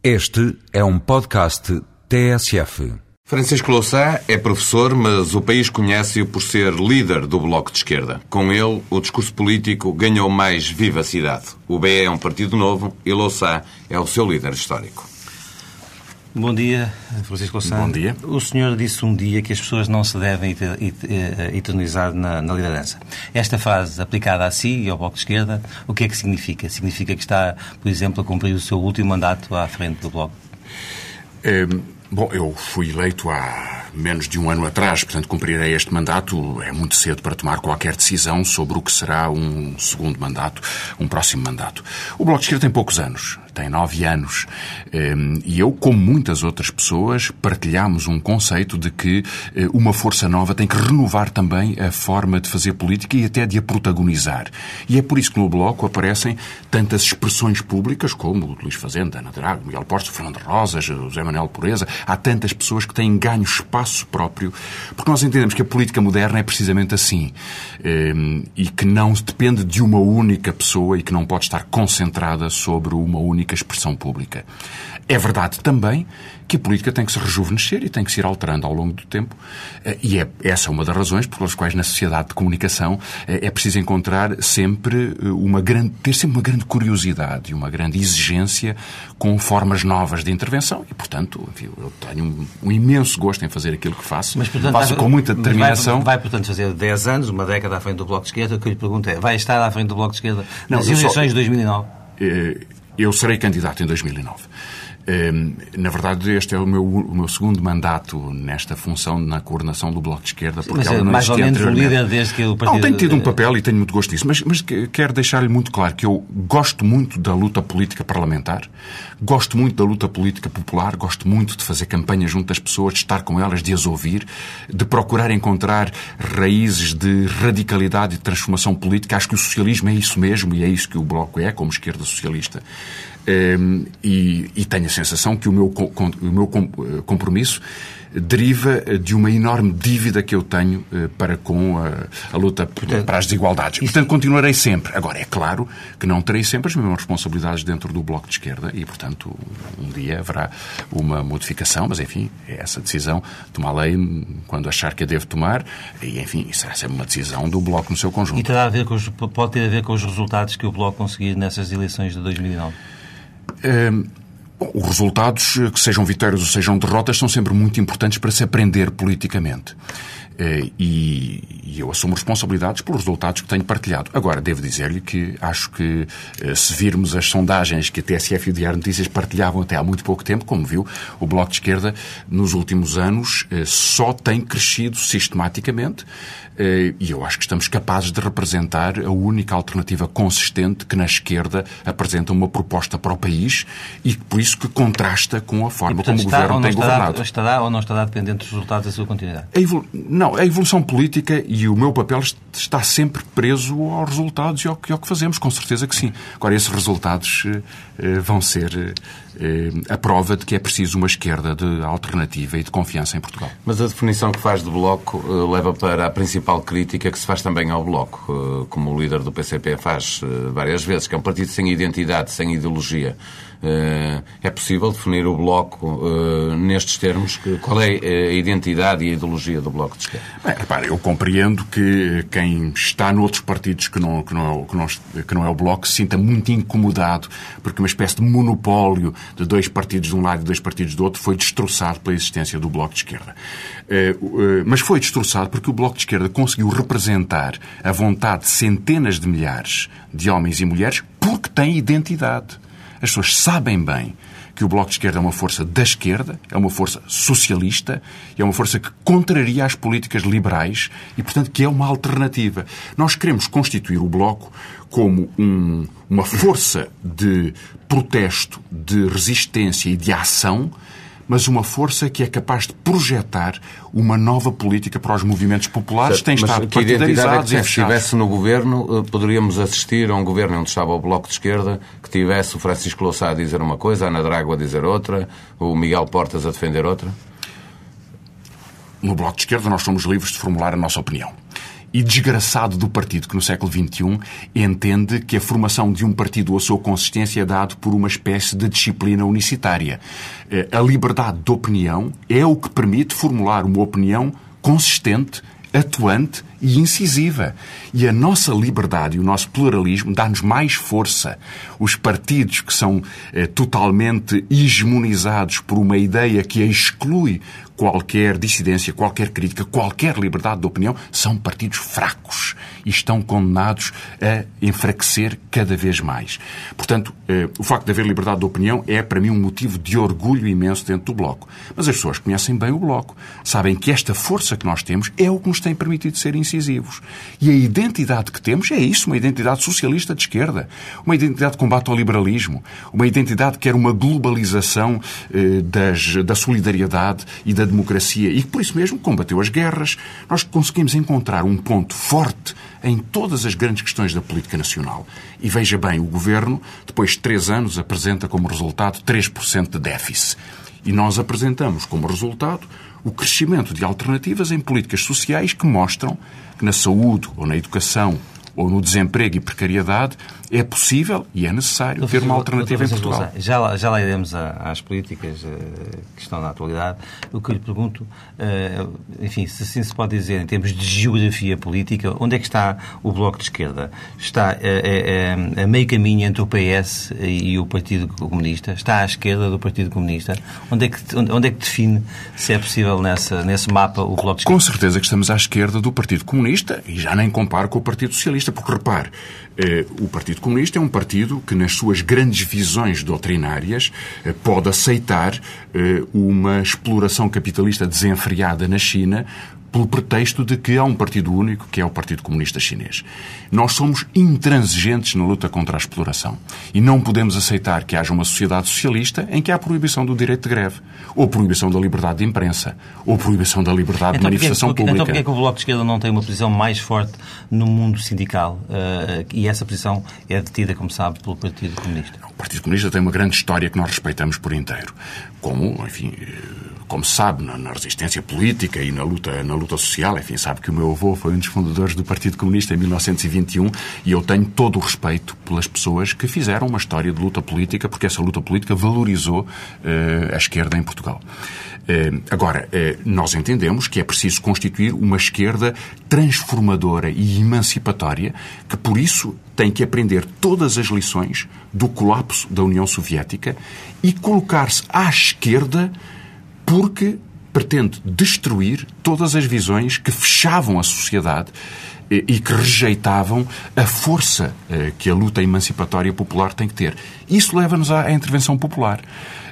Este é um podcast TSF. Francisco Louçã é professor, mas o país conhece-o por ser líder do Bloco de Esquerda. Com ele, o discurso político ganhou mais vivacidade. O BE é um partido novo e Louçã é o seu líder histórico. Bom dia, Francisco Louçã. Bom dia. O senhor disse um dia que as pessoas não se devem eh, eternizar na, na liderança. Esta frase, aplicada a si e ao Bloco de Esquerda, o que é que significa? Significa que está, por exemplo, a cumprir o seu último mandato à frente do Bloco? É, bom, eu fui eleito há menos de um ano atrás, portanto cumprirei este mandato. É muito cedo para tomar qualquer decisão sobre o que será um segundo mandato, um próximo mandato. O Bloco de Esquerda tem poucos anos tem nove anos. Ehm, e eu, como muitas outras pessoas, partilhamos um conceito de que eh, uma força nova tem que renovar também a forma de fazer política e até de a protagonizar. E é por isso que no Bloco aparecem tantas expressões públicas como o Luís Fazenda, Ana Drago, Miguel Porto, Fernando Rosas, José Manuel Pureza. Há tantas pessoas que têm ganho espaço próprio, porque nós entendemos que a política moderna é precisamente assim. Ehm, e que não depende de uma única pessoa e que não pode estar concentrada sobre uma única única expressão pública. É verdade também que a política tem que se rejuvenescer e tem que se ir alterando ao longo do tempo. Eh, e é essa uma das razões pelas quais na sociedade de comunicação eh, é preciso encontrar sempre eh, uma grande, ter sempre uma grande curiosidade e uma grande exigência com formas novas de intervenção. E, portanto, enfim, eu tenho um, um, imenso gosto em fazer aquilo que faço. Mas, portanto, faço vai, com muita determinação. Vai, vai, portanto, fazer 10 anos, uma década à frente do Bloco de Esquerda. O que eu lhe pergunto é, vai estar à frente do Bloco de Esquerda nas Não, eleições só... de 2009? Eu serei candidato em 2009. Ehm, na verdade, este é o meu, o meu segundo mandato nesta função na coordenação do Bloco de Esquerda. Porque mas é mais ou menos o líder desde que o partido... Não, tenho tido um papel e tenho muito gosto disso, mas, mas quero deixar-lhe muito claro que eu gosto muito da luta política parlamentar, gosto muito da luta política popular, gosto muito de fazer campanha junto das pessoas, de estar com elas, de as ouvir, de procurar encontrar raízes de radicalidade e transformação política. Acho que o socialismo é isso mesmo e é isso que o Bloco é, como esquerda socialista. Ehm, e, e tenho a sensação que o meu, o meu eh, compromisso deriva de uma enorme dívida que eu tenho eh, para com a, a luta portanto, para as desigualdades. Portanto, continuarei sempre. Agora, é claro que não terei sempre as mesmas responsabilidades dentro do Bloco de Esquerda e, portanto, um dia haverá uma modificação, mas, enfim, é essa decisão tomá-la quando achar que a devo tomar e, enfim, isso será sempre uma decisão do Bloco no seu conjunto. E terá a ver com os, pode ter a ver com os resultados que o Bloco conseguir nessas eleições de 2009? Ehm, os resultados, que sejam vitórias ou sejam derrotas, são sempre muito importantes para se aprender politicamente. Eh, e, eu assumo responsabilidades pelos resultados que tenho partilhado. Agora, devo dizer-lhe que acho que, eh, se virmos as sondagens que a TSF e o Diário Notícias partilhavam até há muito pouco tempo, como viu, o Bloco de Esquerda, nos últimos anos, eh, só tem crescido sistematicamente. E eu acho que estamos capazes de representar a única alternativa consistente que na esquerda apresenta uma proposta para o país e por isso que contrasta com a forma e, portanto, como o governo tem estará, governado. Estará ou não estará dependente dos resultados da sua continuidade? A evolu... Não, a evolução política e o meu papel está sempre preso aos resultados e ao que, ao que fazemos, com certeza que sim. Agora, esses resultados eh, vão ser eh, a prova de que é preciso uma esquerda de alternativa e de confiança em Portugal. Mas a definição que faz de Bloco eh, leva para a principal crítica que se faz também ao Bloco, como o líder do PCP faz várias vezes, que é um partido sem identidade, sem ideologia. É possível definir o Bloco nestes termos? Qual é a identidade e a ideologia do Bloco de Esquerda? Bem, repare, eu compreendo que quem está noutros partidos que não, que não, que não, que não é o Bloco se sinta muito incomodado, porque uma espécie de monopólio de dois partidos de um lado e dois partidos do outro foi destroçado pela existência do Bloco de Esquerda. Eh, eh, mas foi destroçado porque o Bloco de Esquerda conseguiu representar a vontade de centenas de milhares de homens e mulheres porque tem identidade. As pessoas sabem bem que o Bloco de Esquerda é uma força da esquerda, é uma força socialista, é uma força que contraria as políticas liberais e, portanto, que é uma alternativa. Nós queremos constituir o Bloco como um, uma força de protesto, de resistência e de ação mas uma força que é capaz de projetar uma nova política para os movimentos populares certo, têm estado que partidarizados é que, se estivesse no governo, eh, poderíamos assistir a um governo onde estava o Bloco de Esquerda, que tivesse o Francisco Louçã a dizer uma coisa, a Ana Drago a dizer outra, o Miguel Portas a defender outra? No Bloco de Esquerda nós somos livres de formular a nossa opinião. E desgraçado do partido que no século XXI entende que a formação de um partido ou a sua consistência é dado por uma espécie de disciplina unicitária. Eh, a liberdade de opinião é o que permite formular uma opinião consistente, atuante e incisiva. E a nossa liberdade e o nosso pluralismo dá-nos mais força. Os partidos que são eh, totalmente hegemonizados por uma ideia que exclui qualquer dissidência, qualquer crítica, qualquer liberdade de opinião, são partidos fracos e estão condenados a enfraquecer cada vez mais. Portanto, eh, o facto de haver liberdade de opinião é, para mim, um motivo de orgulho imenso dentro do Bloco. Mas as pessoas conhecem bem o Bloco, sabem que esta força que nós temos é o que nos tem permitido ser incisivos. E a identidade que temos é isso, uma identidade socialista de esquerda, uma identidade de combate ao liberalismo, uma identidade que quer uma globalização eh, das, da solidariedade e da democracia e que, por isso mesmo, combateu as guerras. Nós conseguimos encontrar um ponto forte em todas as grandes questões da política nacional. E veja bem, o governo, depois de três anos, apresenta como resultado 3% de déficit. E nós apresentamos como resultado o crescimento de alternativas em políticas sociais que mostram que na saúde ou na educação ou no desemprego e precariedade, é possível e é necessário ter uma alternativa em Portugal. Já lá, já lá iremos às políticas uh, que estão na atualidade. O que eu lhe pergunto, uh, enfim, se assim se pode dizer, em termos de geografia política, onde é que está o Bloco de Esquerda? Está uh, a meio caminho entre o PS e o Partido Comunista? Está à esquerda do Partido Comunista? Onde é que, onde, é que define se é possível nessa, nesse mapa o Bloco de Esquerda? Com certeza que estamos à esquerda do Partido Comunista e já nem comparo com o Partido Socialista porque repare, eh, o Partido Comunista é um partido que, nas suas grandes visões doutrinárias, eh, pode aceitar eh, uma exploração capitalista desenfreada na China pelo pretexto de que há um partido único, que é o Partido Comunista Chinês. Nós somos intransigentes na luta contra a exploração. E não podemos aceitar que haja uma sociedade socialista em que há proibição do direito de greve, ou proibição da liberdade de imprensa, ou proibição da liberdade então, de manifestação porque, pública. Então porquê é que o Bloco de Esquerda não tem uma posição mais forte no mundo sindical? Uh, e essa posição é detida, como sabe, pelo Partido Comunista? O Partido Comunista tem uma grande história que nós respeitamos por inteiro. Como, enfim como se sabe, na, na, resistência política e na luta, na luta social. Enfim, sabe que o meu avô foi um dos fundadores do Partido Comunista em 1921 e eu tenho todo o respeito pelas pessoas que fizeram uma história de luta política, porque essa luta política valorizou uh, a esquerda em Portugal. Uh, agora, uh, nós entendemos que é preciso constituir uma esquerda transformadora e emancipatória, que por isso tem que aprender todas as lições do colapso da União Soviética e colocar-se à esquerda porque pretende destruir todas as visões que fechavam a sociedade eh, e que rejeitavam a força eh, que a luta emancipatória popular tem que ter. Isso leva-nos à intervenção popular.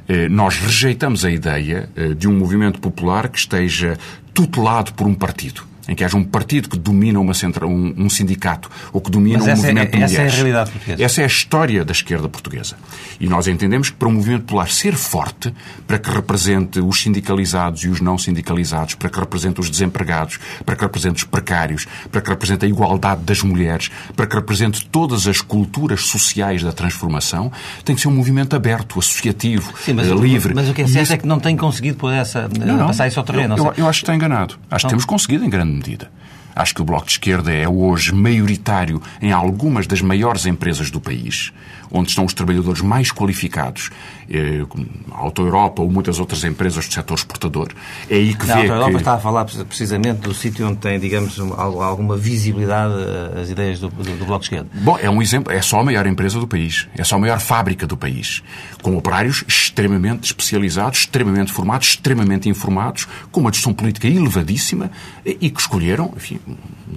Eh, nós rejeitamos a ideia de um movimento popular que esteja tutelado por um partido em que haja um partido que domina uma centra, um, um, sindicato ou que domina Mas um movimento é, de mulheres. Essa é a realidade portuguesa. Essa é a história da esquerda portuguesa. E nós entendemos que para um movimento popular ser forte, para que represente os sindicalizados e os não sindicalizados, para que represente os desempregados, para que represente os precários, para que represente a igualdade das mulheres, para que represente todas as culturas sociais da transformação, tem que ser um movimento aberto, associativo, Sim, mas, livre. Mas o que é certo isso... é que não tem conseguido por essa, não, não, passar isso ao terreno. Eu, eu, eu acho que está enganado. Acho que temos conseguido em grande medida. Acho que o Bloco de Esquerda é hoje maioritário em algumas das maiores empresas do país onde estão os trabalhadores mais qualificados, eh, a Auto Europa ou muitas outras empresas do setor exportador. É aí que Não, vê a Auto Europa que... está a falar precisamente do sítio onde tem, digamos, alguma visibilidade eh, as ideias do, do, do, Bloco de Esquerda. Bom, é um exemplo, é só a maior empresa do país, é só a maior fábrica do país, com operários extremamente especializados, extremamente formados, extremamente informados, com uma gestão política elevadíssima e que escolheram, enfim,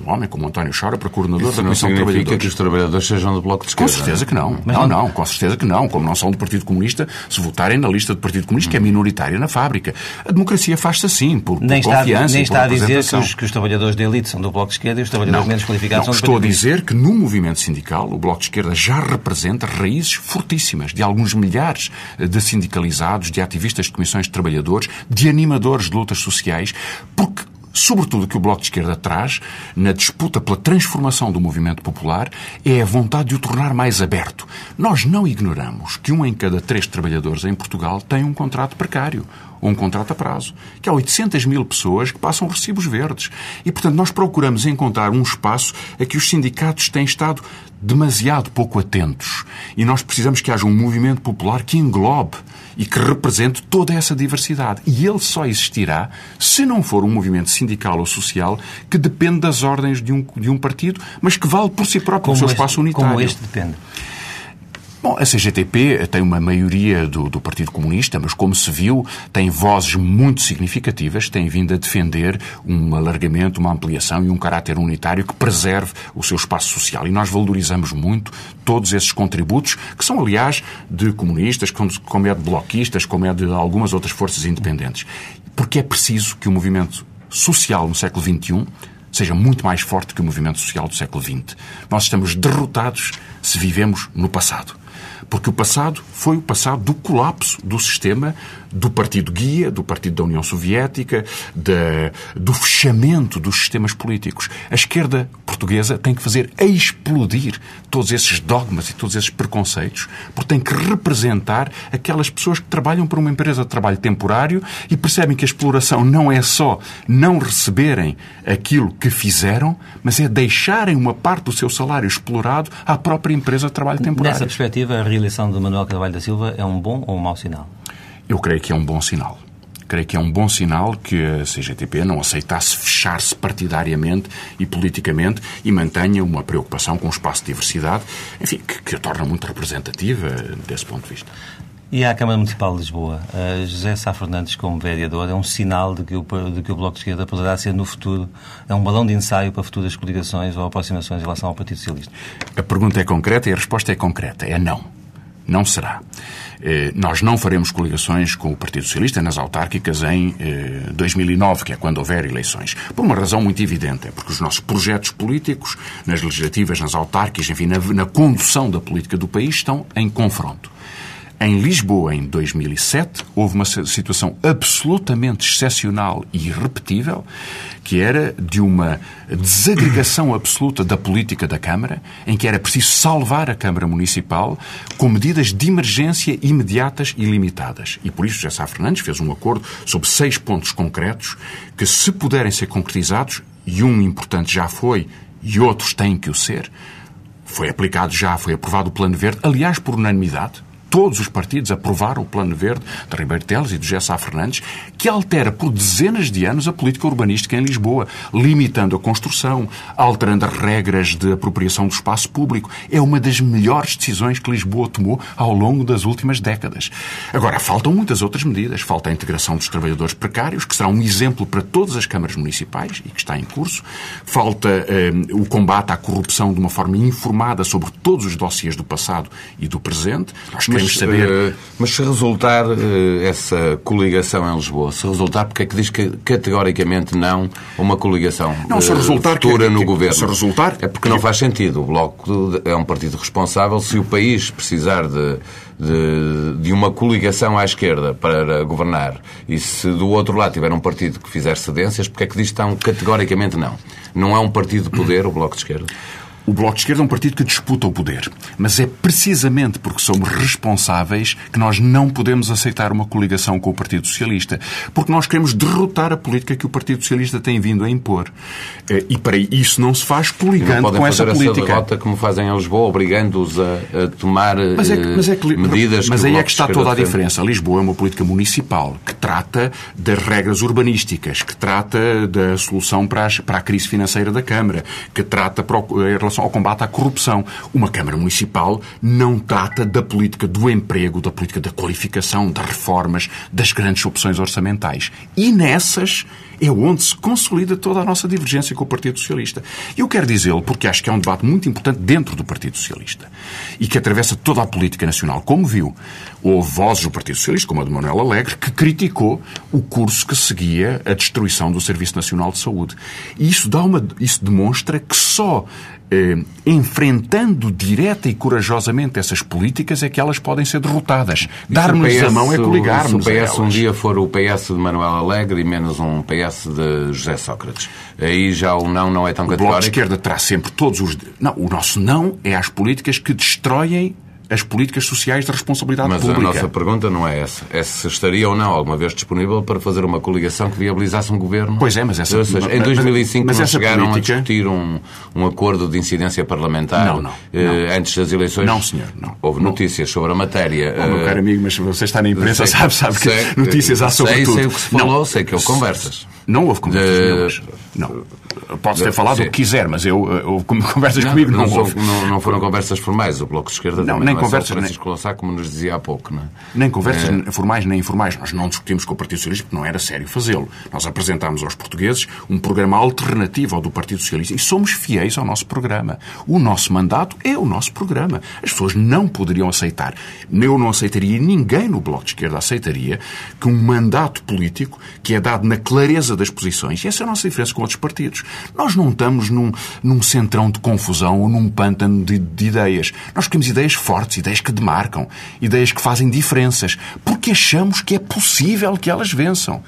um homem como António Chora para coordenador Isso da Comissão de Trabalhadores. que os trabalhadores sejam do Bloco de Esquerda? Com certeza que não. Mas não, não, com certeza que não. Como não são do Partido Comunista, se votarem na lista do Partido Comunista, que é minoritária na fábrica. A democracia faz-se assim, por, por nem confiança. Está, nem está a dizer que os, que os, trabalhadores da elite são do Bloco de Esquerda e os trabalhadores não, menos qualificados não, são do Estou a dizer que no movimento sindical o Bloco de Esquerda já representa raízes fortíssimas de alguns milhares de sindicalizados, de ativistas de comissões de trabalhadores, de animadores de lutas sociais, porque sobretudo, que o Bloco de Esquerda traz na disputa pela transformação do movimento popular é a vontade de o tornar mais aberto. Nós não ignoramos que um em cada três trabalhadores em Portugal tem um contrato precário ou um contrato a prazo, que há 800 mil pessoas que passam recibos verdes. E, portanto, nós procuramos encontrar um espaço a que os sindicatos têm estado demasiado pouco atentos. E nós precisamos que haja um movimento popular que englobe e que represente toda essa diversidade. E ele só existirá se não for um movimento sindical ou social que depende das ordens de um, de um partido, mas que vale por si próprio como o seu este, espaço unitário. Como este depende. Bom, a CGTP tem uma maioria do, do, Partido Comunista, mas como se viu, tem vozes muito significativas, tem vindo a defender um alargamento, uma ampliação e um caráter unitário que preserve o seu espaço social. E nós valorizamos muito todos esses contributos, que são, aliás, de comunistas, como, como é de bloquistas, como é de algumas outras forças independentes. Porque é preciso que o movimento social no século XXI seja muito mais forte que o movimento social do século XX. Nós estamos derrotados se vivemos no passado. Porque o passado foi o passado do colapso do sistema do partido guia, do partido da União Soviética, de, do fechamento dos sistemas políticos. A esquerda portuguesa tem que fazer explodir todos esses dogmas e todos esses preconceitos, porque tem que representar aquelas pessoas que trabalham para uma empresa de trabalho temporário e percebem que a exploração não é só não receberem aquilo que fizeram, mas é deixarem uma parte do seu salário explorado à própria empresa de trabalho temporário. Nessa perspectiva, a reeleição de Manuel Carvalho da Silva é um bom ou um mau sinal? Eu creio que é um bom sinal. Creio que é um bom sinal que a CGTP não aceitasse fechar-se partidariamente e politicamente e mantenha uma preocupação com o espaço de diversidade, enfim, que, que a torna muito representativa desse ponto de vista. E à Câmara Municipal de Lisboa, uh, José Sá Fernandes, como vereador, é um sinal de que, o, de que o Bloco de Esquerda poderá ser no futuro, é um balão de ensaio para futuras coligações ou aproximações em relação ao Partido Socialista? A pergunta é concreta e a resposta é concreta, é não. Não será. Eh, nós não faremos coligações com o Partido Socialista nas autárquicas em 2009, eh, que é quando houver eleições. Por uma razão muito evidente, é porque os nossos projetos políticos, nas legislativas, nas autárquicas, enfim, na, na condução da política do país, estão em confronto. Em Lisboa, em 2007, houve uma situação absolutamente excepcional e irrepetível, que era de uma desagregação absoluta da política da Câmara, em que era preciso salvar a Câmara Municipal com medidas de emergência imediatas e limitadas. E por isso José Sá Fernandes fez um acordo sobre seis pontos concretos que, se puderem ser concretizados, e um importante já foi e outros têm que o ser, foi aplicado já, foi aprovado o Plano Verde, aliás, por unanimidade, todos os partidos aprovaram o Plano Verde de Ribeiro Teles e de Gessá Fernandes, que altera por dezenas de anos a política urbanística em Lisboa, limitando a construção, alterando as regras de apropriação do espaço público. É uma das melhores decisões que Lisboa tomou ao longo das últimas décadas. Agora, faltam muitas outras medidas. Falta a integração dos trabalhadores precários, que será um exemplo para todas as câmaras municipais e que está em curso. Falta eh, o combate à corrupção de uma forma informada sobre todos os dossiês do passado e do presente. Nós mas, saber. Uh, mas se resultar uh, essa coligação em Lisboa, se resultar, porque é que diz que categoricamente não uma coligação não, se resultar, futura que, no que, governo? Se resultar. É porque não faz sentido. O Bloco é um partido responsável. Se o país precisar de, de, de, uma coligação à esquerda para governar e se do outro lado tiver um partido que fizer cedências, porque é que diz tão categoricamente não? Não é um partido de poder, o Bloco de Esquerda? O Bloco de Esquerda é um partido que disputa o poder. Mas é precisamente porque somos responsáveis que nós não podemos aceitar uma coligação com o Partido Socialista. Porque nós queremos derrotar a política que o Partido Socialista tem vindo a impor. Eh, e para isso não se faz coligando com essa política. Essa derrota como fazem em Lisboa, obrigando-os a, a, tomar mas é que, mas é que, medidas Mas que aí é que está toda a diferença. Lisboa é uma política municipal que trata das regras urbanísticas, que trata da solução para, as, para a crise financeira da Câmara, que trata em relação relação ao combate à corrupção. Uma Câmara Municipal não trata da política do emprego, da política da qualificação, das reformas, das grandes opções orçamentais. E nessas é onde se consolida toda a nossa divergência com o Partido Socialista. E eu quero dizê-lo porque acho que é um debate muito importante dentro do Partido Socialista e que atravessa toda a política nacional. Como viu, houve vozes do Partido Socialista, como a de Manuel Alegre, que criticou o curso que seguia a destruição do Serviço Nacional de Saúde. E isso, dá uma, isso demonstra que só eh, enfrentando direta e corajosamente essas políticas é que elas podem ser derrotadas. Dar-nos a mão é coligarmos Se o PS um dia for o PS de Manuel Alegre e menos um PS de José Sócrates, aí já o não não é tão categórico? O Bloco de Esquerda terá sempre todos os... Não, o nosso não é às políticas que destroem as políticas sociais de responsabilidade Mas pública. Mas a nossa pergunta não é essa. É se estaria ou não alguma vez disponível para fazer uma coligação que viabilizasse um governo. Pois é, mas essa... Ou seja, em 2005 mas não essa chegaram política... a discutir um, um acordo de incidência parlamentar não, não, eh, não. antes das eleições? Não, senhor. Não. Houve notícias sobre a matéria. Oh, meu eh, caro amigo, mas você está na imprensa, sei, sabe, sabe que sei, notícias há sobre sei, tudo. Sei o que se falou, não. sei que houve conversas. Não houve conversas De- nenhumas. Não. Pode ter falado Sim. o que quiser, mas eu, eu conversas comigo não, não, houve. não- não foram conversas formais. O Bloco de Esquerda Não, também nem não conversas, Francisco Louçã, como nos dizia há pouco. Não é? Nem conversas formais nem informais. Nós não discutimos com o Partido Socialista porque não era sério fazê-lo. Nós apresentámos aos portugueses um programa alternativo ao do Partido Socialista e somos fiéis ao nosso programa. O nosso mandato é o nosso programa. As pessoas não poderiam aceitar. Eu não aceitaria, ninguém no Bloco de Esquerda aceitaria, que um mandato político que é dado na clareza das posições, e essa é a nossa diferença com outros partidos. Nós não estamos num, num centrão de confusão ou num pântano de, de ideias. Nós queremos ideias fortes, ideias que demarcam, ideias que fazem diferenças, porque achamos que é possível que elas vençam.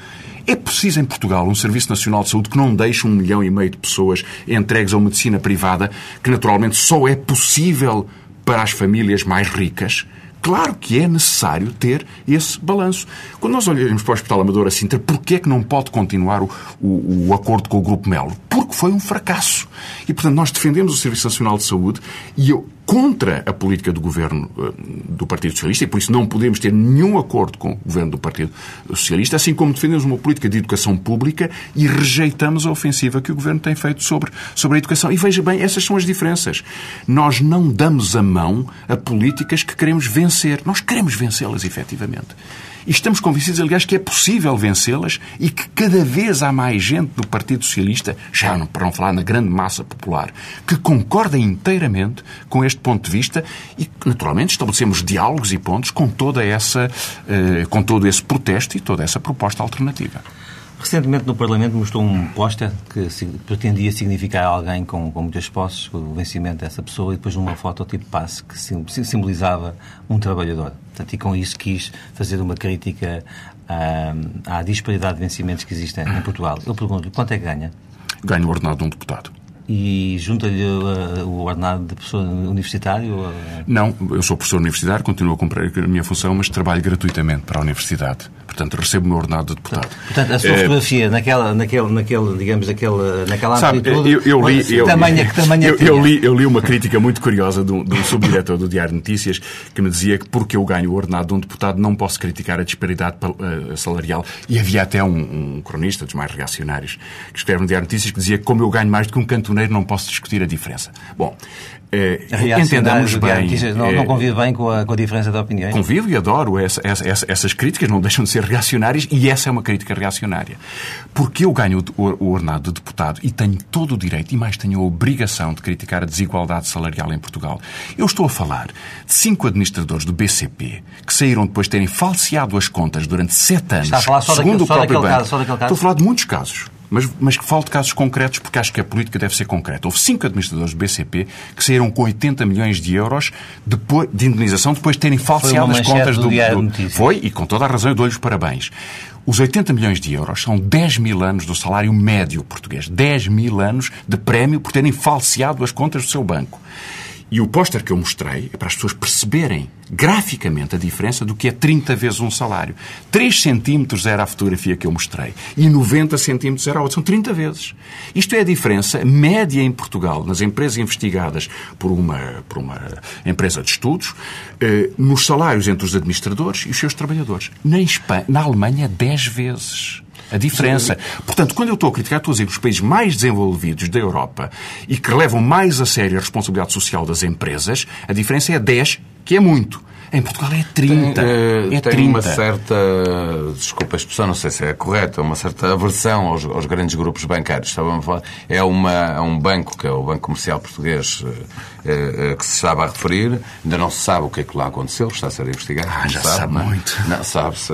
É preciso em Portugal um Serviço Nacional de Saúde que não deixe um milhão e meio de pessoas entregues a uma medicina privada, que naturalmente só é possível para as famílias mais ricas. Claro que é necessário ter esse balanço. Quando nós olhamos para o Hospital Amadora Sintra, porquê é que não pode continuar o, o, o acordo com o Grupo Melo? Porque foi um fracasso. E, portanto, nós defendemos o Serviço Nacional de Saúde e eu, contra a política do governo eh, do Partido Socialista, e por isso não podemos ter nenhum acordo com o governo do Partido Socialista, assim como defendemos uma política de educação pública e rejeitamos a ofensiva que o governo tem feito sobre, sobre a educação. E veja bem, essas são as diferenças. Nós não damos a mão a políticas que queremos vencer. Nós queremos vencê-las, efetivamente. E estamos convencidos, aliás, que é possível vencê-las e que cada vez há mais gente do Partido Socialista, já não, para não falar na grande massa popular, que concorda inteiramente com este ponto de vista e naturalmente, estabelecemos diálogos e pontos com toda essa, eh, com todo esse protesto e toda essa proposta alternativa. Recentemente no Parlamento mostrou um póster que pretendia significar alguém com, com muitas posses, o vencimento dessa pessoa, e depois uma foto tipo passe que sim- sim- simbolizava um trabalhador. Portanto, e com isso quis fazer uma crítica à, à disparidade de vencimentos que existem em Portugal. Eu pergunto-lhe quanto é que ganha? Ganho o ordenado de um deputado. E junta-lhe uh, o ordenado de professor universitário? uh, Não, eu sou professor universitário, continuo a cumprir a minha função, mas trabalho gratuitamente para a universidade. Portanto, recebo o meu ordenado de deputado. Portanto, a sua Eh, fotografia naquela, naquela, naquele, digamos, naquela, naquela Sabe, amplitude... eu, eu li, eu, eu, eu li, eu li uma crítica muito curiosa de um, de um subdiretor do Diário de Notícias que me dizia que porque eu ganho o ordenado de um deputado não posso criticar a disparidade pa- eh, salarial. E havia até um, um cronista dos mais reacionários que escreve no Diário de Notícias que dizia que como eu ganho mais do que um cantoneiro não posso discutir a diferença. Bom, reacionária entendamos bem... não, eh, não convive bem com a, com a diferença de opiniões? Convivo e adoro essa- essa- essa- essas críticas, não deixam de ser reacionárias e essa é uma crítica reacionária. Porque eu ganho o, o ordenado de deputado e tenho todo o direito e mais tenho a obrigação de criticar a desigualdade salarial em Portugal. Eu estou a falar de cinco administradores do BCP que saíram depois de terem falseado as contas durante sete anos. Está a falar só segundo daquele- o próprio banco. caso, só daquele caso? Estou a falar de muitos casos. Mas, mas que falo de casos concretos porque acho que a política deve ser concreta. Houve cinco administradores do BCP que saíram com 80 milhões de euros depois, de indenização depois de terem falseado as contas do do, do-. Foi, e com toda a razão eu dou-lhes parabéns. Os 80 milhões de euros são 10 mil anos do salário médio português. 10 mil anos de prémio por terem falseado as contas do seu banco. E o póster que eu mostrei é para as pessoas perceberem graficamente a diferença do que é 30 vezes um salário. 3 centímetros era a fotografia que eu mostrei e 90 centímetros era a outra. São 30 vezes. Isto é a diferença média em Portugal, nas empresas investigadas por uma, por uma empresa de estudos, eh, nos salários entre os administradores e os seus trabalhadores. Na, Espanha, na Alemanha, 10 vezes. A diferença. Portanto, quando eu estou a criticar, estou a dizer que os países mais desenvolvidos da Europa e que levam mais a sério a responsabilidade social das empresas, a diferença é 10, que é muito. Em Portugal é 30. Tem, uh, é tem 30. uma certa, desculpa a expressão, não sei se é correta, uma certa aversão aos, aos grandes grupos bancários. Estava a falar, é uma, é um banco, que é o Banco Comercial Português, uh, uh, que se estava a referir. Ainda não se sabe o que é que lá aconteceu, está a ser investigado. Ah, já sabe, sabe não é? muito. Não, sabe-se,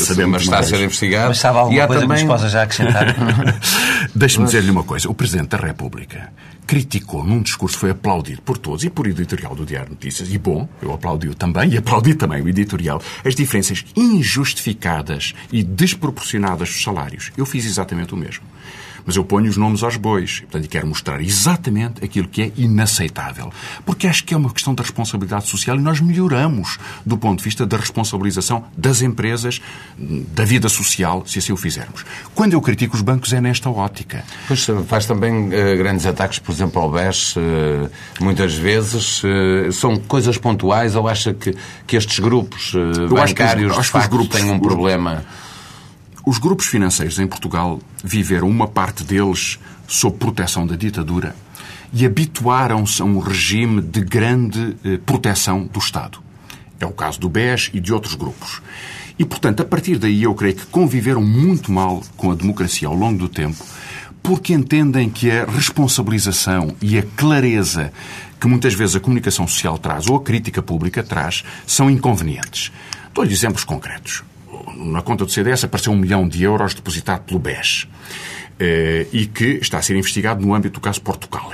saber mas está a ser investigado. Mas sabe alguma e coisa também... que nos possa já acrescentar? Deixe-me dizer-lhe uma coisa. O Presidente da República criticou num discurso, foi aplaudido por todos e por editorial do Diário de Notícias, e bom, eu aplaudi-o também, e aplaudi também o editorial, as diferenças injustificadas e desproporcionadas dos salários. Eu fiz exatamente o mesmo. Mas eu ponho os nomes aos bois. Portanto, e quero mostrar exatamente aquilo que é inaceitável. Porque acho que é uma questão da responsabilidade social e nós melhoramos do ponto de vista da responsabilização das empresas, da vida social, se assim o fizermos. Quando eu critico os bancos é nesta ótica. Pois faz também uh, grandes ataques, por exemplo, ao BES, uh, muitas vezes. Uh, são coisas pontuais ou acha que, que estes grupos bancários, acho que os, de facto, grupos, têm um problema... Os grupos financeiros em Portugal viveram uma parte deles sob proteção da ditadura e habituaram-se a um regime de grande eh, proteção do Estado. É o caso do BES e de outros grupos. E, portanto, a partir daí eu creio que conviveram muito mal com a democracia ao longo do tempo, porque entendem que a responsabilização e a clareza que muitas vezes a comunicação social traz ou a crítica pública traz são inconvenientes. Dou-lhe exemplos concretos na conta do CDS apareceu um milhão de euros depositado pelo BES e que está a ser investigado no âmbito do caso Portugal.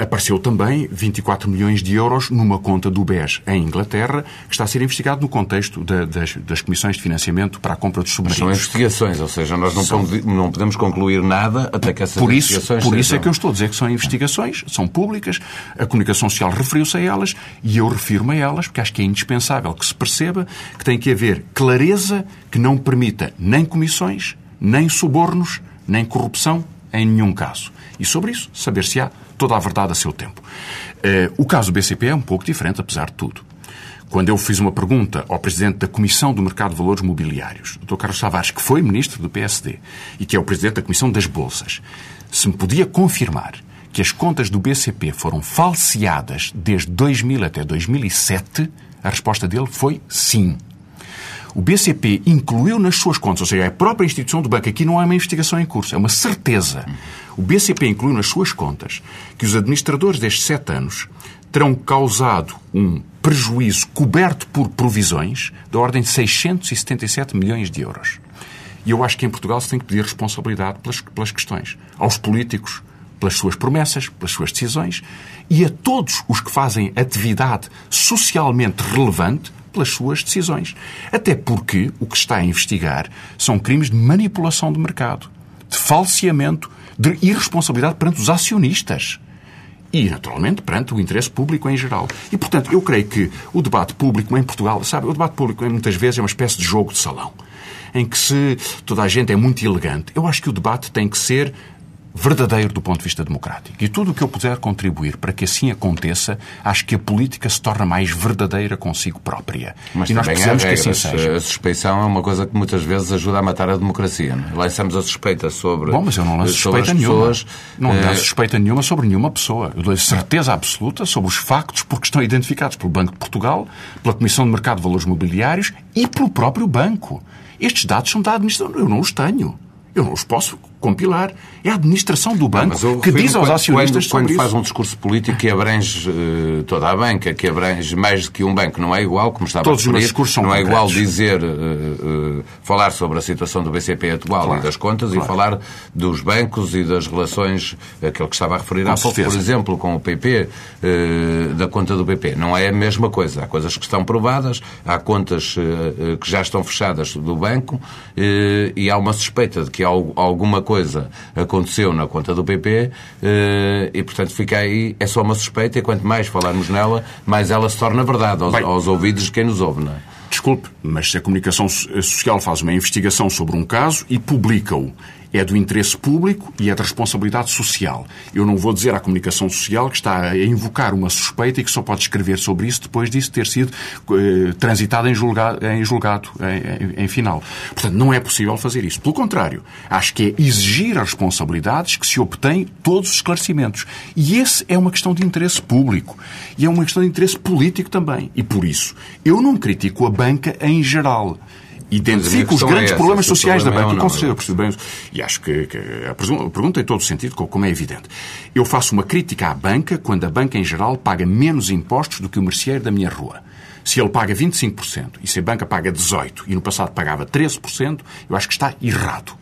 Apareceu também 24 milhões de euros numa conta do BES em Inglaterra, que está a ser investigado no contexto da, das, das, comissões de financiamento para a compra dos submarinos. São investigações, ou seja, nós não, são... podemos, não podemos concluir nada até que essas por isso, investigações Por isso é que eu estou a dizer que são investigações, são públicas, a comunicação social referiu-se a elas e eu refiro-me a elas porque acho que é indispensável que se perceba que tem que haver clareza que não permita nem comissões, nem subornos, nem corrupção em nenhum caso. E sobre isso, saber-se-á toda a verdade a seu tempo. O caso do BCP é um pouco diferente, apesar de tudo. Quando eu fiz uma pergunta ao Presidente da Comissão do Mercado de Valores Mobiliários, Dr. Carlos Tavares, que foi Ministro do PSD e que é o Presidente da Comissão das Bolsas, se me podia confirmar que as contas do BCP foram falseadas desde 2000 até 2007, a resposta dele foi sim. O BCP incluiu nas suas contas, ou seja, a própria instituição do banco, aqui não é uma investigação em curso, é uma certeza. O BCP incluiu nas suas contas que os administradores destes sete anos terão causado um prejuízo coberto por provisões da ordem de 677 milhões de euros. E eu acho que em Portugal se tem que pedir responsabilidade pelas, pelas questões. Aos políticos, pelas suas promessas, pelas suas decisões e a todos os que fazem atividade socialmente relevante pelas suas decisões. Até porque o que está a investigar são crimes de manipulação de mercado, de falseamento, de irresponsabilidade perante os acionistas e, naturalmente, perante o interesse público em geral. E, portanto, eu creio que o debate público em Portugal, sabe, o debate público muitas vezes é uma espécie de jogo de salão, em que se toda a gente é muito elegante. Eu acho que o debate tem que ser verdadeiro do ponto de vista democrático. E tudo o que eu puder contribuir para que assim aconteça, acho que a política se torna mais verdadeira consigo própria. Mas e nós precisamos que assim seja. A suspeição é uma coisa que muitas vezes ajuda a matar a democracia. Não? é? Lançamos a suspeita sobre. Bom, mas eu não lanço suspeita nenhuma. pessoas. Não lanço suspeita nenhuma sobre nenhuma pessoa. Eu dou certeza absoluta sobre os factos, porque estão identificados pelo Banco de Portugal, pela Comissão de Mercado de Valores Mobiliários e pelo próprio banco. Estes dados são da administração. Eu não os tenho. Eu não os posso compilar. É a administração do banco eu que diz aos quando- acionistas quando, quando faz isso. um discurso político que abrange eh, toda a banca, que abrange mais do que um banco, não é igual, como estava Todos a referir, discursos são não é igual dizer, eh, eh, falar sobre a situação do BCP atual Claro, e das contas claro. e falar dos bancos e das relações, aquilo que estava a referir há pouco, por exemplo, com o PP, da conta do PP. Não é a mesma coisa. Há coisas que estão provadas, há contas que já estão fechadas do banco e há uma suspeita de que al- alguma coisa aconteceu na conta do PP eh, e, portanto, fica aí, é só uma suspeita e quanto mais falarmos nela, mais ela se torna verdade aos, Bem. aos ouvidos de quem nos ouve, não é? Desculpe, mas se a comunicação so- social faz uma investigação sobre um caso e publica-o é do interesse público e é da responsabilidade social. Eu não vou dizer à comunicação social que está a invocar uma suspeita e que só pode escrever sobre isso depois disso ter sido eh, transitado em julgado, em, julgado em, em, em final. Portanto, não é possível fazer isso. Pelo contrário, acho que é exigir as responsabilidades que se obtêm todos os esclarecimentos. E esse é uma questão de interesse público. E é uma questão de interesse político também. E por isso, eu não critico a banca em geral identifico os grandes é problemas sociais da banca. É com certeza, percebo bem. E acho que, que a pergunta tem todo o sentido, como é evidente. Eu faço uma crítica à banca quando a banca, em geral, paga menos impostos do que o merceeiro da minha rua. Se ele paga 25% e se a banca paga 18% e no passado pagava 13%, eu acho que está errado.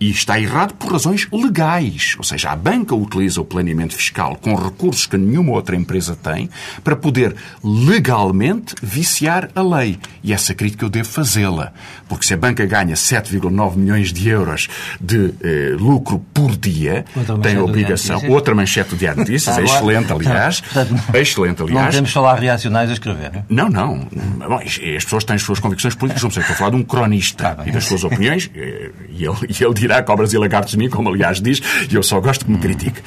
E está errado por razões legais. Ou seja, a banca utiliza o planeamento fiscal com recursos que nenhuma outra empresa tem para poder legalmente viciar a lei. E essa crítica eu devo fazê-la. Porque se a banca ganha 7,9 milhões de euros de eh, lucro por dia, tem a obrigação. Outra manchete do Diário de Notícias, é excelente, aliás. excelente, aliás. Não temos falar reacionais a escrever. Não, não. Bom, as pessoas têm as suas convicções políticas, não sei, estou a falar de um cronista tá e das suas opiniões, eh, e ele, e ele dirá cobras e lagartos de mim, como aliás diz, e eu só gosto que me critique.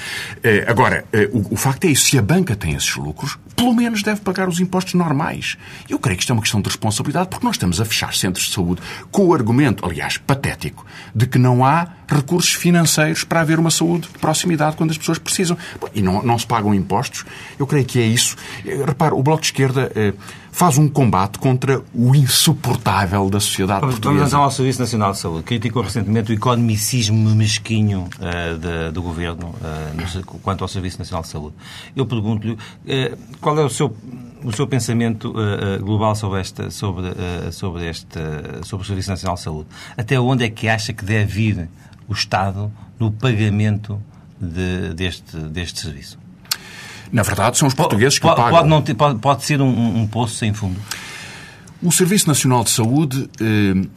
Eh, agora, eh, o, o facto é isso. Se a banca tem esses lucros, pelo menos deve pagar os impostos normais. Eu creio que isto é uma questão de responsabilidade, porque nós estamos a fechar centros de saúde com o argumento, aliás, patético, de que não há recursos financeiros para haver uma saúde de proximidade quando as pessoas precisam. E não, não se pagam impostos. Eu creio que é isso. Eh, repare, o Bloco de Esquerda eh, faz um combate contra o insuportável da sociedade Vamos, portuguesa. Vamos ao Serviço Nacional de Saúde. Criticou recentemente o economicismo mesquinho uh, de, do Governo uh, no, quanto ao Serviço Nacional de Saúde. Eu pergunto-lhe uh, qual é o seu o seu pensamento uh, global sobre, esta, sobre, uh, sobre, este, sobre o Serviço Nacional de Saúde. Até onde é que acha que deve ir o Estado no pagamento de, deste, deste serviço? Na verdade, são os portugueses que pode, pagam. Pode, não ter, pode, pode ser um, um, poço sem fundo? O Serviço Nacional de Saúde eh,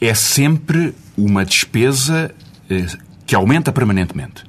é sempre uma despesa eh, que aumenta permanentemente.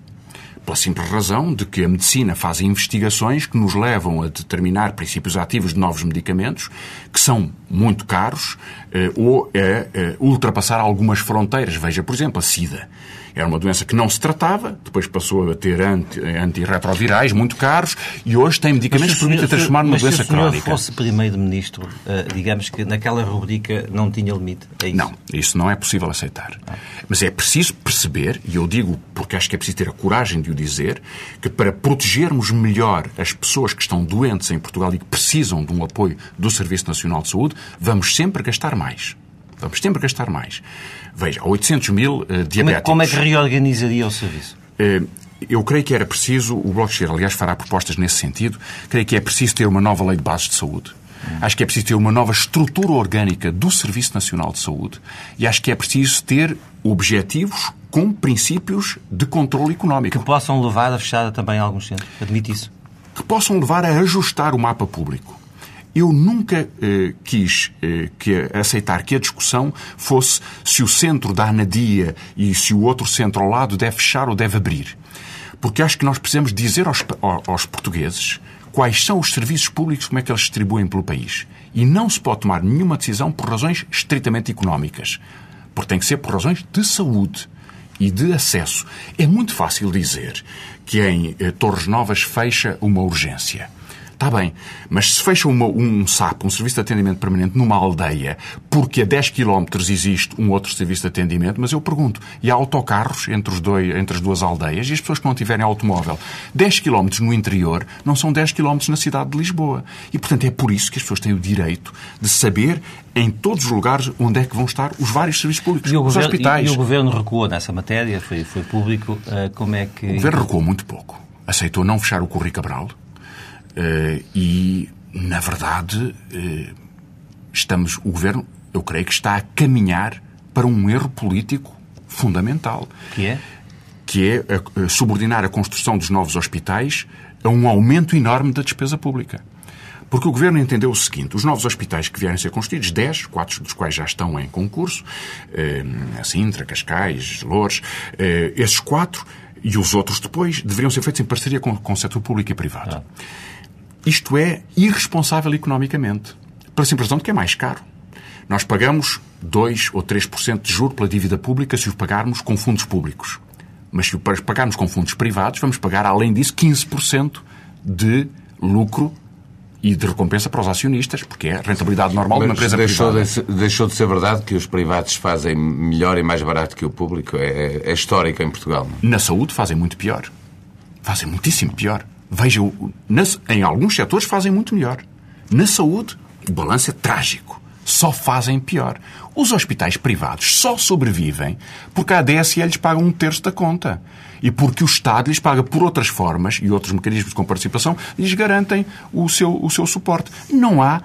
Pela simples razão de que a medicina faz investigações que nos levam a determinar princípios ativos de novos medicamentos que são muito caros eh, ou a, a ultrapassar algumas fronteiras. Veja, por exemplo, a SIDA. Era uma doença que não se tratava, depois passou a ter anti, antirretrovirais muito caros e hoje tem medicamentos que permitem transformar numa doença crónica. se o senhor fosse primeiro-ministro, eh, digamos que naquela rubrica não tinha limite, é isso? Não, isso não é possível aceitar. Ah. Mas é preciso perceber, e eu digo porque acho que é preciso ter a coragem de o dizer, que para protegermos melhor as pessoas que estão doentes em Portugal e que precisam de um apoio do Serviço Nacional de Saúde, vamos sempre gastar mais. Vamos sempre gastar mais. Veja, 800 mil uh, diabéticos. Como é, que reorganizaria o serviço? Uh, eu creio que era preciso, o Bloco de Esquerda, aliás, fará propostas nesse sentido, creio que é preciso ter uma nova lei de bases de saúde. Hum. Acho que é preciso ter uma nova estrutura orgânica do Serviço Nacional de Saúde e acho que é preciso ter objetivos com princípios de controle económico. Que possam levar a fechar também alguns centros. Admite isso? Que possam levar a ajustar o mapa público. Eu nunca eh, quis eh, que, aceitar que a discussão fosse se o centro da anadia e se o outro centro ao lado deve fechar ou deve abrir. Porque acho que nós precisamos dizer aos, aos portugueses quais são os serviços públicos, como é que eles distribuem pelo país. E não se pode tomar nenhuma decisão por razões estritamente económicas. Porque tem que ser por razões de saúde e de acesso. É muito fácil dizer que em eh, Torres Novas fecha uma urgência. Está bem, mas se fecha uma, um SAP, um Serviço de Atendimento Permanente, numa aldeia, porque a 10 km existe um outro Serviço de Atendimento, mas eu pergunto, e há autocarros entre, os dois, entre as duas aldeias e as pessoas que não tiverem automóvel? 10 km no interior não são 10 km na cidade de Lisboa. E, portanto, é por isso que as pessoas têm o direito de saber em todos os lugares onde é que vão estar os vários serviços públicos, e os governo, hospitais. E, e, o Governo recuou nessa matéria, foi, foi público. Uh, como é que... O Governo recuou muito pouco. Aceitou não fechar o Correio Cabral, e, na verdade, uh, estamos, o governo, eu creio que está a caminhar para um erro político fundamental. Que é? Que é a, a subordinar a construção dos novos hospitais a um aumento enorme da despesa pública. Porque o Governo entendeu o seguinte: os novos hospitais que vierem a ser construídos, 10, quatro dos quais já estão em concurso, eh, Sintra, Cascais, Loures, eh, esses quatro e os outros depois deveriam ser feitos em parceria com, com o setor público e privado. Ah. Isto é irresponsável economicamente. Pela simples razão de que é mais caro. Nós pagamos 2 ou 3% de juro pela dívida pública se o pagarmos com fundos públicos. Mas se o pagarmos com fundos privados, vamos pagar, além disso, 15% de lucro e de recompensa para os acionistas, porque é a rentabilidade normal Mas de uma empresa deixou privada. De, deixou de ser verdade que os privados fazem melhor e mais barato que o público? É, é histórico em Portugal. Não? Na saúde fazem muito pior. Fazem muitíssimo pior. Vejam, nas, em alguns setores fazem muito melhor. Na saúde, o balanço é trágico. Só fazem pior. Os hospitais privados só sobrevivem porque a ADSL lhes paga um terço da conta. E porque o Estado lhes paga por outras formas e outros mecanismos com participação lhes garantem o seu, o seu suporte. Não há.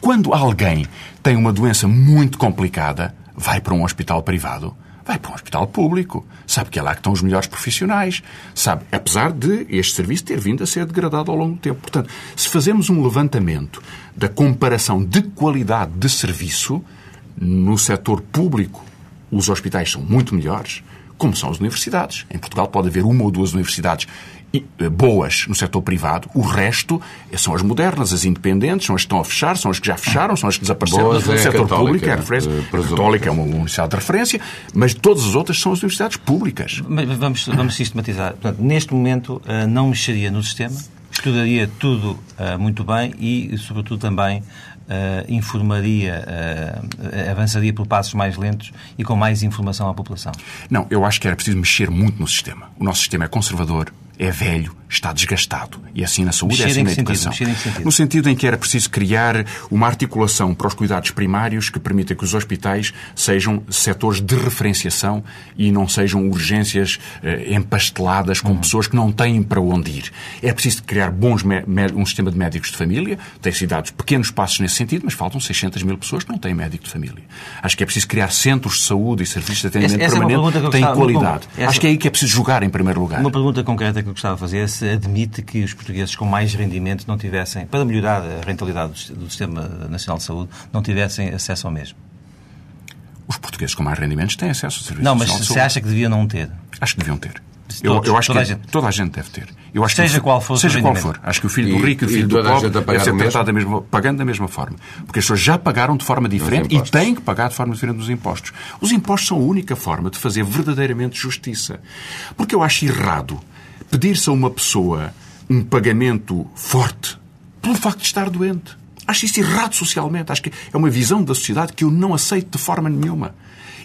Quando alguém tem uma doença muito complicada, vai para um hospital privado vai para um hospital público. Sabe que é lá que estão os melhores profissionais. Sabe, apesar de este serviço ter vindo a ser degradado ao longo do tempo. Portanto, se fazemos um levantamento da comparação de qualidade de serviço, no setor público os hospitais são muito melhores, como são as universidades. Em Portugal pode haver uma ou duas universidades boas no setor privado, o resto são as modernas, as independentes, são as que estão a fechar, são as que já fecharam, são as que desapareceram Boas no é setor Católica, público, é a referência. eh, A. Católica é uma universidade de referência, mas todas as outras são as universidades públicas. Mas vamos, vamos sistematizar. Portanto, neste momento, eh, não mexeria no sistema, estudaria tudo eh, muito bem e, sobretudo, também eh, informaria, eh, avançaria por passos mais lentos e com mais informação à população. Não, eu acho que era preciso mexer muito no sistema. O nosso sistema é conservador, é velho, está desgastado. E é assim na saúde, Mexer é assim na educação. Sentido? No sentido em que era preciso criar uma articulação para os cuidados primários que permita que os hospitais sejam setores de referenciação e não sejam urgências eh, empasteladas Uhum. com pessoas que não têm para onde ir. É preciso criar bons um sistema de médicos de família. Tem-se dado pequenos passos nesse sentido, mas faltam 600 mil pessoas que não têm médico de família. Acho que é preciso criar centros de saúde e serviços de atendimento Essa é uma permanente pergunta que têm qualidade. Essa- Acho que é aí que é preciso jogar em primeiro lugar. Uma pergunta concreta que eu gostava de fazer se admite que os portugueses com mais rendimento não tivessem, para melhorar a rentabilidade do Sistema Nacional de Saúde, não tivessem acesso ao mesmo. Os portugueses com mais rendimentos têm acesso ao serviço Não, mas saúde. acha que deviam não ter. Acho que deviam ter. Todos, eu, eu acho toda que a gente. toda a gente deve ter. Eu acho Seja que, qual for o seja qual for. Acho que o filho do rico e o e filho do pobre deve ser tratado da mesma, pagando da mesma forma. Porque as pessoas já pagaram de forma diferente e têm que pagar de forma diferente dos impostos. Os impostos são a única forma de fazer verdadeiramente justiça. Porque eu acho errado pedir-se a uma pessoa um pagamento forte pelo facto de estar doente. Acho isso errado socialmente. Acho que é uma visão da sociedade que eu não aceito de forma nenhuma.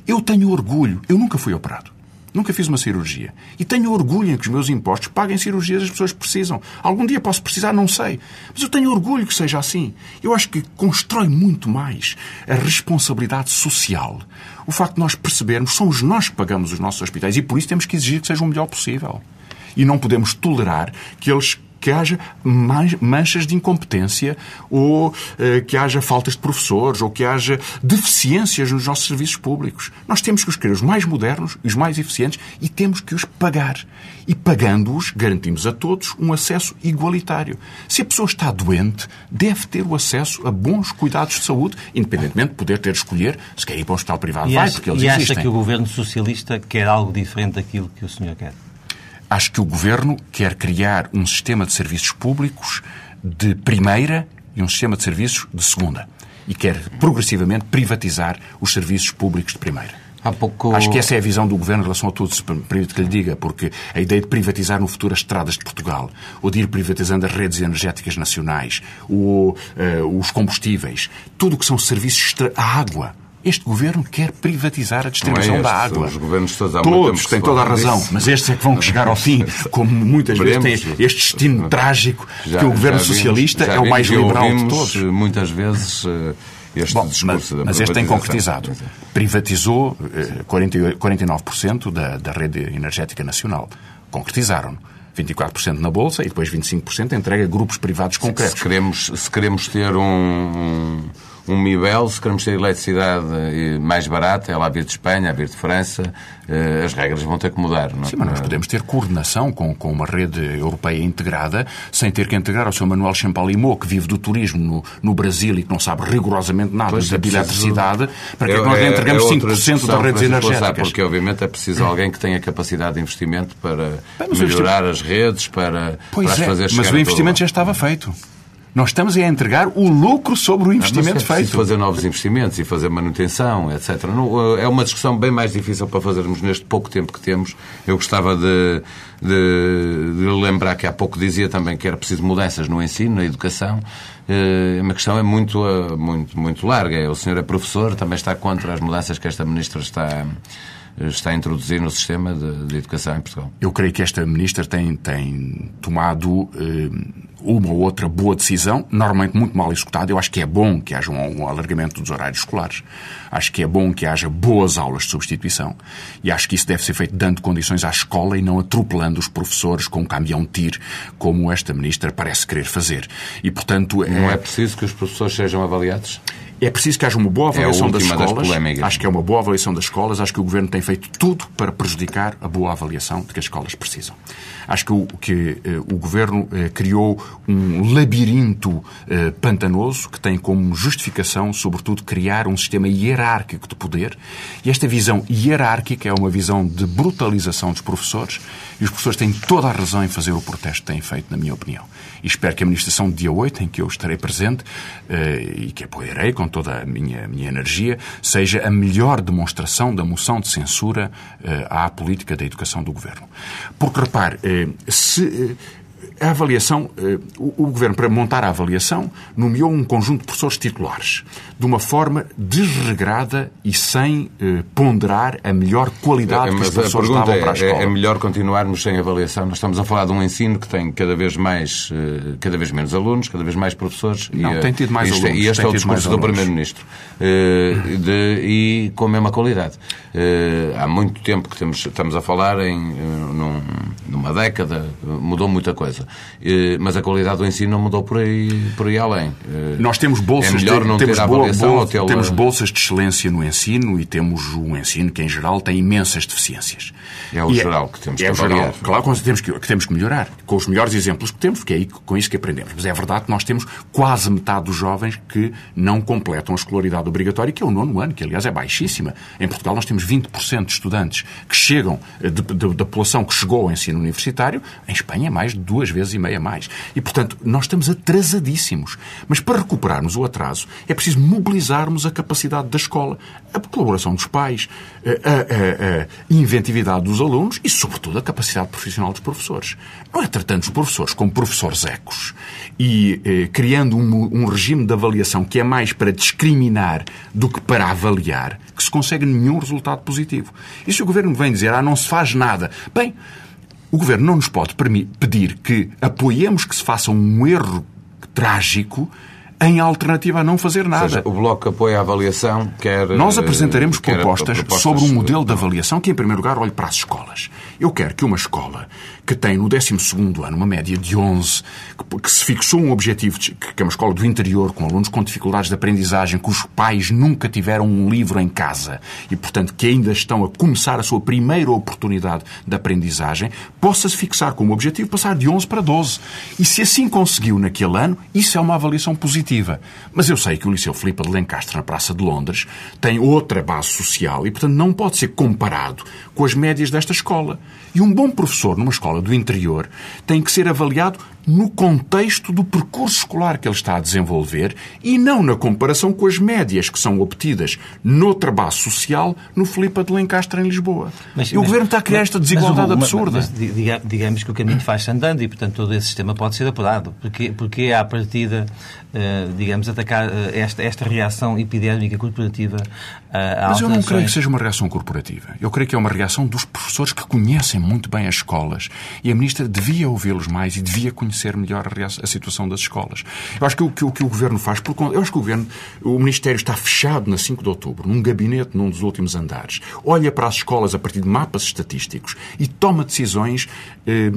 Eu tenho orgulho. Eu nunca fui operado. Nunca fiz uma cirurgia. E tenho orgulho em que os meus impostos paguem cirurgias as pessoas precisam. Algum dia posso precisar, não sei. Mas eu tenho orgulho que seja assim. Eu acho que constrói muito mais a responsabilidade social. O facto de nós percebermos, somos nós que pagamos os nossos hospitais e por isso temos que exigir que seja o melhor possível. E não podemos tolerar que eles que haja man- manchas de incompetência ou eh, que haja faltas de professores ou que haja deficiências nos nossos serviços públicos. Nós temos que escolher os mais modernos e os mais eficientes e temos que os pagar. E pagando-os, garantimos a todos um acesso igualitário. Se a pessoa está doente, deve ter o acesso a bons cuidados de saúde, independentemente de poder ter de escolher se quer ir para um hospital privado. E Vai, acha, porque eles e acha existem. que o governo socialista quer algo diferente daquilo que o senhor quer? Acho que o Governo quer criar um sistema de serviços públicos de primeira e um sistema de serviços de segunda. E quer progressivamente privatizar os serviços públicos de primeira. Pouco... Acho que essa é a visão do Governo em relação a tudo, se permite que lhe diga, porque a ideia de privatizar no futuro as estradas de Portugal, ou de ir privatizando as redes energéticas nacionais, ou eh, os combustíveis, tudo o que são serviços a água. Este Governo quer privatizar a distribuição é da água. os governos todos há Todos têm se toda a razão, disso. mas estes é que vão chegar ao fim, como muitas vezes Veremos. tem este destino trágico Já- que o Governo vimos- socialista é o mais liberal de todos. eh, muitas vezes eh, este Bom, mas, discurso da mas este tem concretizado. Privatizou eh, 48 49% da, da rede energética nacional. Concretizaram. 24% na Bolsa e depois 25% entrega a grupos privados Se concretos. queremos, se queremos ter um, um, MIBEL, se queremos ter eletricidade eh, mais barata, ela a vir de Espanha, a vir de França, eh, as regras vão ter que mudar. Não? é? Sim, mas nós podemos ter coordenação com, com uma rede europeia integrada sem ter que integrar o seu Manuel Champalimau, que vive do turismo no, no Brasil e que não sabe rigorosamente nada Pois, da é eletricidade, para que É- é que nós lhe é- entregamos é 5% outra das redes energéticas? Porque, obviamente, é preciso alguém que tenha capacidade de investimento para Bem, mas o melhorar as redes, para, Pois para as é, fazer mas chegar o a todo investimento já estava feito. Nós estamos a entregar o lucro sobre o investimento Mas é preciso feito. fazer novos investimentos e fazer manutenção, etc. Não, é uma discussão bem mais difícil para fazermos neste pouco tempo que temos. Eu gostava de, de, de lembrar que há pouco dizia também que era preciso mudanças no ensino, na educação. É uma questão é muito, muito, muito larga. O senhor é professor, também está contra as mudanças que esta ministra está está a introduzir no sistema de, de, educação em Portugal. Eu creio que esta ministra tem, tem tomado eh, uma ou outra boa decisão, normalmente muito mal executada. Eu acho que é bom que haja um, um, alargamento dos horários escolares. Acho que é bom que haja boas aulas de substituição. E acho que isso deve ser feito dando condições à escola e não atropelando os professores com um caminhão tir, como esta ministra parece querer fazer. E, portanto... Não é, é preciso que os professores sejam avaliados? É preciso que haja uma boa avaliação é das escolas. Das acho que é uma boa avaliação das escolas. Acho que o Governo tem feito tudo para prejudicar a boa avaliação de que as escolas precisam. Acho que o, que, eh, o Governo eh, criou um labirinto eh, pantanoso que tem como justificação, sobretudo, criar um sistema hierárquico de poder. E esta visão hierárquica é uma visão de brutalização dos professores e os professores têm toda a razão em fazer o protesto que têm feito, na minha opinião. E espero que a de dia 8, em que eu estarei presente e que apoiarei com toda a minha, minha energia, seja a melhor demonstração da moção de censura à política da educação do Governo. Porque, repare, se a avaliação, o Governo, para montar a avaliação, nomeou um conjunto de professores titulares, de uma forma desregrada e sem ponderar a melhor qualidade que os professores davam para a escola. É, é melhor continuarmos sem avaliação? Nós estamos a falar de um ensino que tem cada vez mais, cada vez menos alunos, cada vez mais professores. Não, e, tem tido mais isto, alunos. E este é o discurso do Primeiro-Ministro. E com a mesma qualidade. Há muito tempo que temos, estamos a falar em num, numa década, mudou muita coisa. Mas a qualidade do ensino não mudou por aí, por aí além. Nós temos bolsas é melhor de, não temos ter avaliação temos bolsas de excelência no ensino e temos um ensino que, em geral, tem imensas deficiências. É o E geral que temos é que geral. Claro que temos que, que temos que melhorar, com os melhores exemplos que temos, que é aí com isso que aprendemos. Mas é verdade que nós temos quase metade dos jovens que não completam a escolaridade obrigatória, que é o nono ano, que aliás é baixíssima. Em Portugal nós temos 20% de estudantes que chegam, eh, da população que chegou ao ensino universitário, em Espanha é mais de duas vezes e meia mais. E, portanto, nós estamos atrasadíssimos. Mas para recuperarmos o atraso, é preciso mobilizarmos a capacidade da escola, a colaboração dos pais, a, a- a- inventividade dos alunos e, sobretudo, a capacidade profissional dos professores. Não é tratando os professores como professores ecos e eh, criando um, um regime de avaliação que é mais para discriminar do que para avaliar que se consegue nenhum resultado positivo. E se o Governo vem dizer, ah, não se faz nada, bem, o Governo não nos pode pedir que apoiemos que se faça um erro trágico em alternativa a não fazer Ou nada. seja, o Bloco apoia a avaliação, quer... Nós eh, apresentaremos quer propostas, propostas sobre um modelo de avaliação que, em primeiro lugar, olhe para as escolas. Eu quero que uma escola que tem no 12º ano uma média de 11, que, que se fixou um objetivo, de- que é uma escola do interior, com alunos com dificuldades de aprendizagem, cujos pais nunca tiveram um livro em casa e, portanto, que ainda estão a começar a sua primeira oportunidade de aprendizagem, possa-se fixar como objetivo passar de 11 para 12. E se assim conseguiu naquele ano, isso é uma avaliação positiva. Mas eu sei que o Liceu Filipe de Lencastre, na Praça de Londres, tem outra base social e, portanto, não pode ser comparado com as médias desta escola. E um bom professor numa escola do interior tem que ser avaliado no contexto do percurso escolar que ele está a desenvolver e não na comparação com as médias que são obtidas noutra base social no Filipe de Lencastre, em Lisboa. e o Governo está a criar esta mas, desigualdade Hugo, mas- absurda. mas diga- digamos que o caminho faz-se andando e, portanto, todo esse sistema pode ser apurado. Porque, porque à partida, eh, digamos, atacar eh, esta, esta reação epidémica corporativa a Mas eu não creio que seja uma reação corporativa. Eu creio que é uma reação dos professores que conhecem muito bem as escolas. E a Ministra devia ouvi-los mais e devia conhecer melhor a, situação das escolas. Eu acho que o que, o que o Governo faz, por eu acho que o Governo, o Ministério está fechado na 5 de Outubro, num gabinete num dos últimos andares, olha para as escolas a partir de mapas estatísticos e toma decisões eh,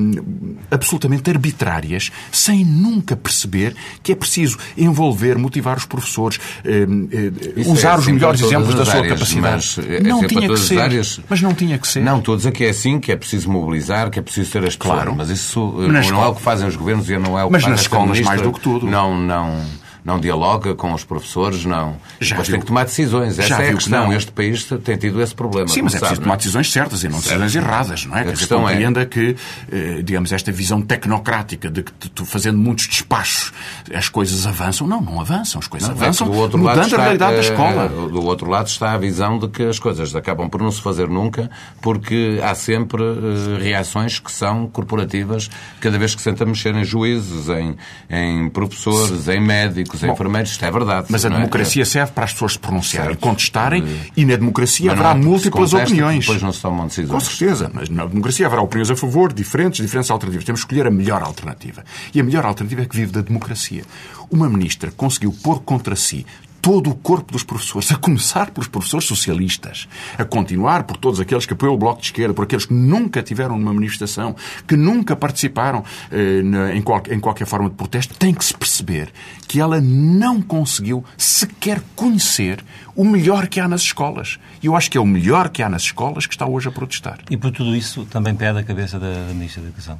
absolutamente arbitrárias, sem nunca perceber que é preciso envolver, motivar os professores, eh, eh, Isso usar é os assim melhores exemplos da sua áreas, capacidade. mas é não assim tinha que ser. áreas. Mas não tinha que ser. Não, estou a dizer que é assim, que é preciso mobilizar, que é preciso ter as pessoas. Claro. Mas isso eh, não é escola- o que fazem os governos e não é o Mas nas escolas mais do que tudo. Não, não, não dialoga com os professores, não. Já Depois viu- tem que tomar decisões. Essa Já é a que questão. não. Este país tem tido esse problema. Sim, mas é preciso sabe, tomar é? decisões certas e não decisões erradas, não é? A Quer dizer, questão é- compreenda que, eh, digamos, esta visão tecnocrática de que tu- fazendo muitos despachos as coisas avançam. Não, não avançam. As coisas Não, é que avançam do outro mudando lado a está, realidade da escola. eh, Do outro lado está a visão de que as coisas acabam por não se fazer nunca, porque há sempre eh, reações que são corporativas cada vez que se tenta mexer em juízes, em, em professores, em médicos, em enfermeiros. Isto é verdade. Mas a é? democracia serve para as pessoas se pronunciarem, Certo. contestarem, e na democracia Mas haverá é múltiplas opiniões. Depois não se tomam decisões. Com certeza, mas na democracia haverá opiniões a favor, diferentes, diferentes alternativas. Temos que escolher a melhor alternativa. E a melhor alternativa é que vive da democracia. Uma ministra conseguiu pôr contra si todo o corpo dos professores, a começar pelos professores socialistas, a continuar por todos aqueles que apoiam o Bloco de Esquerda, por aqueles que nunca tiveram numa manifestação, que nunca participaram eh, na- em, qual- em qualquer forma de protesto, tem que se perceber que ela não conseguiu sequer conhecer o melhor que há nas escolas. E eu acho que é o melhor que há nas escolas que está hoje a protestar. E por tudo isso também pede a cabeça da, Ministra da Educação.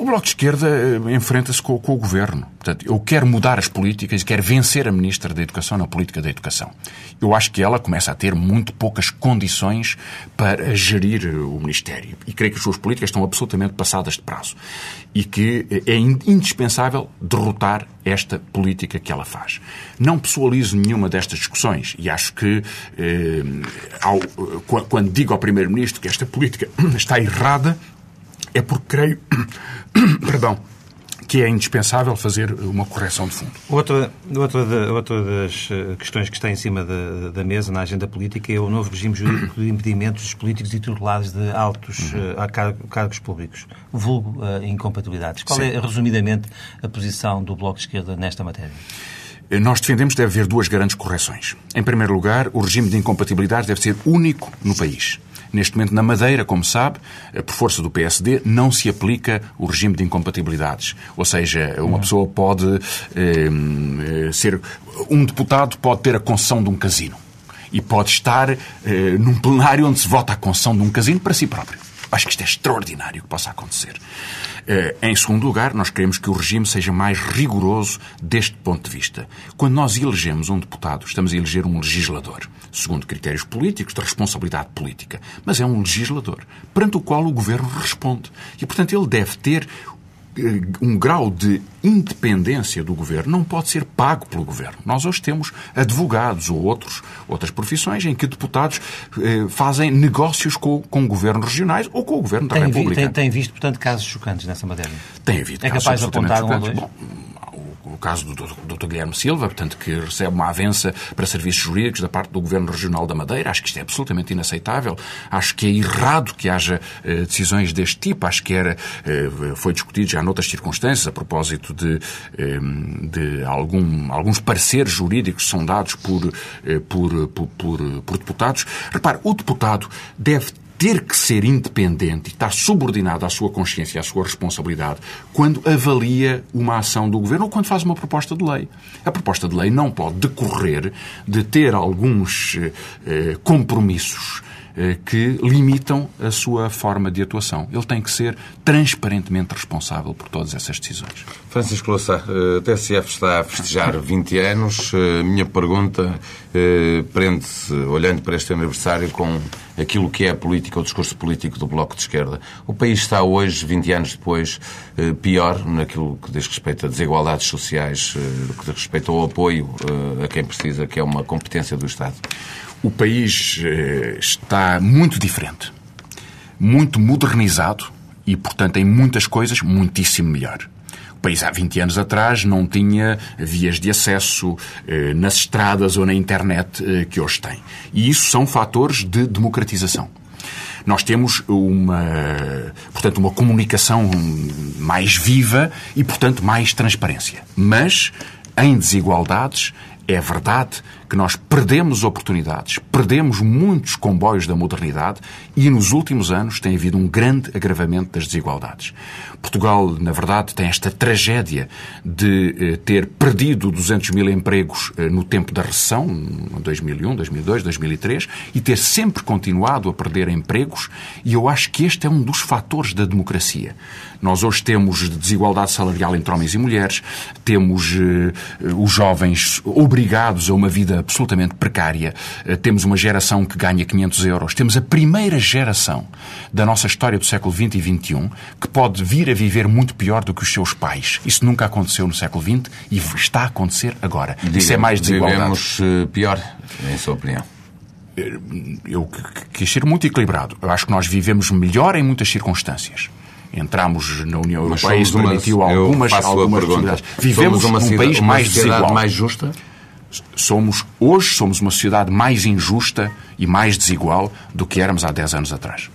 O Bloco de Esquerda eh, enfrenta-se com, com o Governo. Portanto, eu quero mudar as políticas e quero vencer a Ministra da Educação na política da educação. Eu acho que ela começa a ter muito poucas condições para gerir eh, o Ministério. E creio que as suas políticas estão absolutamente passadas de prazo. E que eh, é in- indispensável derrotar esta política que ela faz. Não pessoalizo nenhuma destas discussões e acho que, eh, ao- qu- quando digo ao Primeiro-Ministro que esta política está errada, é porque creio, perdão, que é indispensável fazer uma correção de fundo. Outra, outra, da- outra das eh, questões que está em cima da, da mesa na agenda política é o novo regime jurídico de impedimentos dos políticos e tutelares de altos eh, a car- cargos públicos, vulgo eh, incompatibilidades. Qual é, resumidamente, a posição do Bloco de Esquerda nesta matéria? Nós defendemos que deve haver duas grandes correções. Em primeiro lugar, o regime de incompatibilidades deve ser único no país. Neste momento, na Madeira, como sabe, eh, por força do PSD, não se aplica o regime de incompatibilidades. Ou seja, uma pessoa pode eh, eh, ser. Um deputado pode ter a concessão de um casino. E pode estar eh, num plenário onde se vota a concessão de um casino para si próprio. Acho que isto é extraordinário que possa acontecer. Eh, Em segundo lugar, nós queremos que o regime seja mais rigoroso deste ponto de vista. Quando nós elegemos um deputado, estamos a eleger um legislador, segundo critérios políticos, de responsabilidade política. Mas é um legislador, perante o qual o governo responde. E, portanto, ele deve ter um grau de independência do governo não pode ser pago pelo governo. Nós hoje temos advogados ou outros, outras profissões em que deputados eh, fazem negócios com, com governos regionais ou com o governo da Tem, vi- República. tem, tem visto, portanto, casos chocantes nessa matéria? Tem havido É casos capaz de apontar um ou dois? Bom, o, caso do Dr. Guilherme Silva, portanto, que recebe uma avença para serviços jurídicos da parte do Governo Regional da Madeira. Acho que isto é absolutamente inaceitável. Acho que é errado que haja eh, decisões deste tipo. Acho que era, eh, foi discutido já noutras circunstâncias, a propósito de, eh, de algum, alguns pareceres jurídicos que são dados por, eh, por, por, por, por deputados. Repare, o deputado deve ter que ser independente e estar subordinado à sua consciência e à sua responsabilidade quando avalia uma ação do governo ou quando faz uma proposta de lei. A proposta de lei não pode decorrer de ter alguns eh, eh, compromissos que limitam a sua forma de atuação. Ele tem que ser transparentemente responsável por todas essas decisões. Francisco Louça, eh, a TSF está a festejar 20 anos. Eh, Minha pergunta eh, prende-se, olhando para este aniversário, com aquilo que é a política, o discurso político do Bloco de Esquerda. O país está hoje, 20 anos depois, eh, pior naquilo que diz respeito a desigualdades sociais, eh, no que diz respeito ao apoio eh, a quem precisa, que é uma competência do Estado. O país eh, está muito diferente, muito modernizado e, portanto, em muitas coisas, muitíssimo melhor. O país há 20 anos atrás não tinha vias de acesso eh, nas estradas ou na internet eh, que hoje tem. E isso são fatores de democratização. Nós temos uma, portanto, uma comunicação mais viva e, portanto, mais transparência. Mas, em desigualdades, é verdade que nós perdemos oportunidades, perdemos muitos comboios da modernidade e nos últimos anos tem havido um grande agravamento das desigualdades. Portugal, na verdade, tem esta tragédia de eh, ter perdido 200 mil empregos eh, no tempo da recessão, em 2001, 2002, 2003, e ter sempre continuado a perder empregos, e eu acho que este é um dos fatores da democracia. Nós hoje temos desigualdade salarial entre homens e mulheres, temos eh, os jovens obrigados a uma vida absolutamente precária, temos uma geração que ganha 500 euros, temos a primeira geração da nossa história do século XX e XXI que pode vir a viver muito pior do que os seus pais. Isso nunca aconteceu no século XX e está a acontecer agora. Diga, Isso é mais desigualdade. Vivemos eh, pior, em sua opinião? Eu quis ser muito equilibrado. Eu acho que nós vivemos melhor em muitas circunstâncias entramos na União Europeia, isso permitiu uma, algumas, algumas possibilidades. Vivemos somos num país mais desigual. mais justa? Somos, hoje somos uma sociedade mais injusta e mais desigual do que éramos há 10 anos atrás.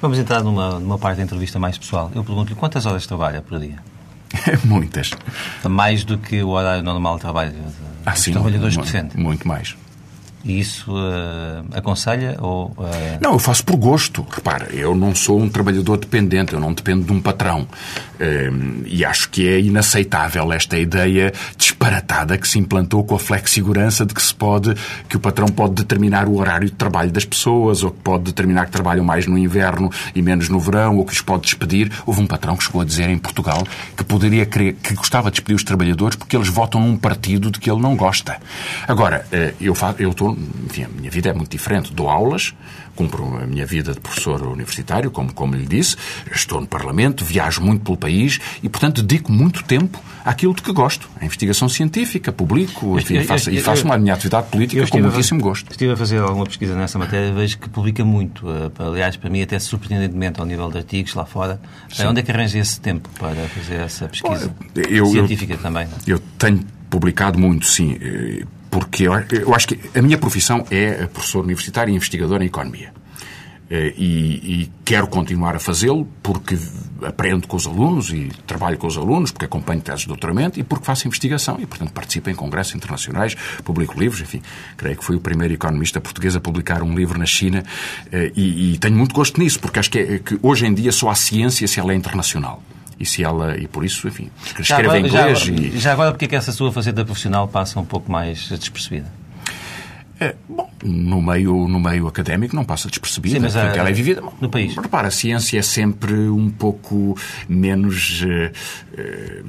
Vamos entrar numa, numa parte da entrevista mais pessoal. Eu pergunto-lhe quantas horas trabalha por dia? Muitas. Mais do que o horário normal de trabalho ah, sim, trabalhadores muito, que defende? Muito mais. E isso uh, aconselha ou... Uh... Não, eu faço por gosto. Repara, eu não sou um trabalhador dependente, eu não dependo de um patrão. Uh, e acho que é inaceitável esta ideia disparatada que se implantou com a flexigurança de que se pode, que o patrão pode determinar o horário de trabalho das pessoas, ou que pode determinar que trabalham mais no inverno e menos no verão, ou que os pode despedir. Houve um patrão que chegou a dizer em Portugal que poderia querer, que gostava de despedir os trabalhadores porque eles votam num partido de que ele não gosta. Agora, eu, eu estou enfim, a minha vida é muito diferente. Dou aulas, cumpro a minha vida de professor universitário, como, como lhe disse, estou no Parlamento, viajo muito pelo país e, portanto, dedico muito tempo àquilo de que gosto. A investigação científica, publico, enfim, eu, eu, faço, eu, e faço uma minha atividade política com muitíssimo gosto. Estive a fazer alguma pesquisa nessa matéria, vejo que publica muito. Eh, aliás, para mim, até surpreendentemente ao nível de artigos lá fora. Sim. Onde é que arranja esse tempo para fazer essa pesquisa científica também? Eu tenho publicado muito, sim eh, porque eu acho que a minha profissão é professor universitário e investigador em economia. Eh, e, e quero continuar a fazê-lo porque aprendo com os alunos e trabalho com os alunos, porque acompanho teses de doutoramento e porque faço investigação e, portanto, participo em congressos internacionais, publico livros, enfim. Creio que fui o primeiro economista português a publicar um livro na China eh, e, e tenho muito gosto nisso, porque acho que, é, que hoje em dia só há ciência se ela é internacional e se ela e por isso enfim escreve em inglês já, e já agora porque é que essa sua faceta profissional passa um pouco mais despercebida é, bom, no meio, no meio académico não passa despercebida, Sim, mas portanto, ela é vivida. No país. Repara, a ciência é sempre um pouco menos uh, uh,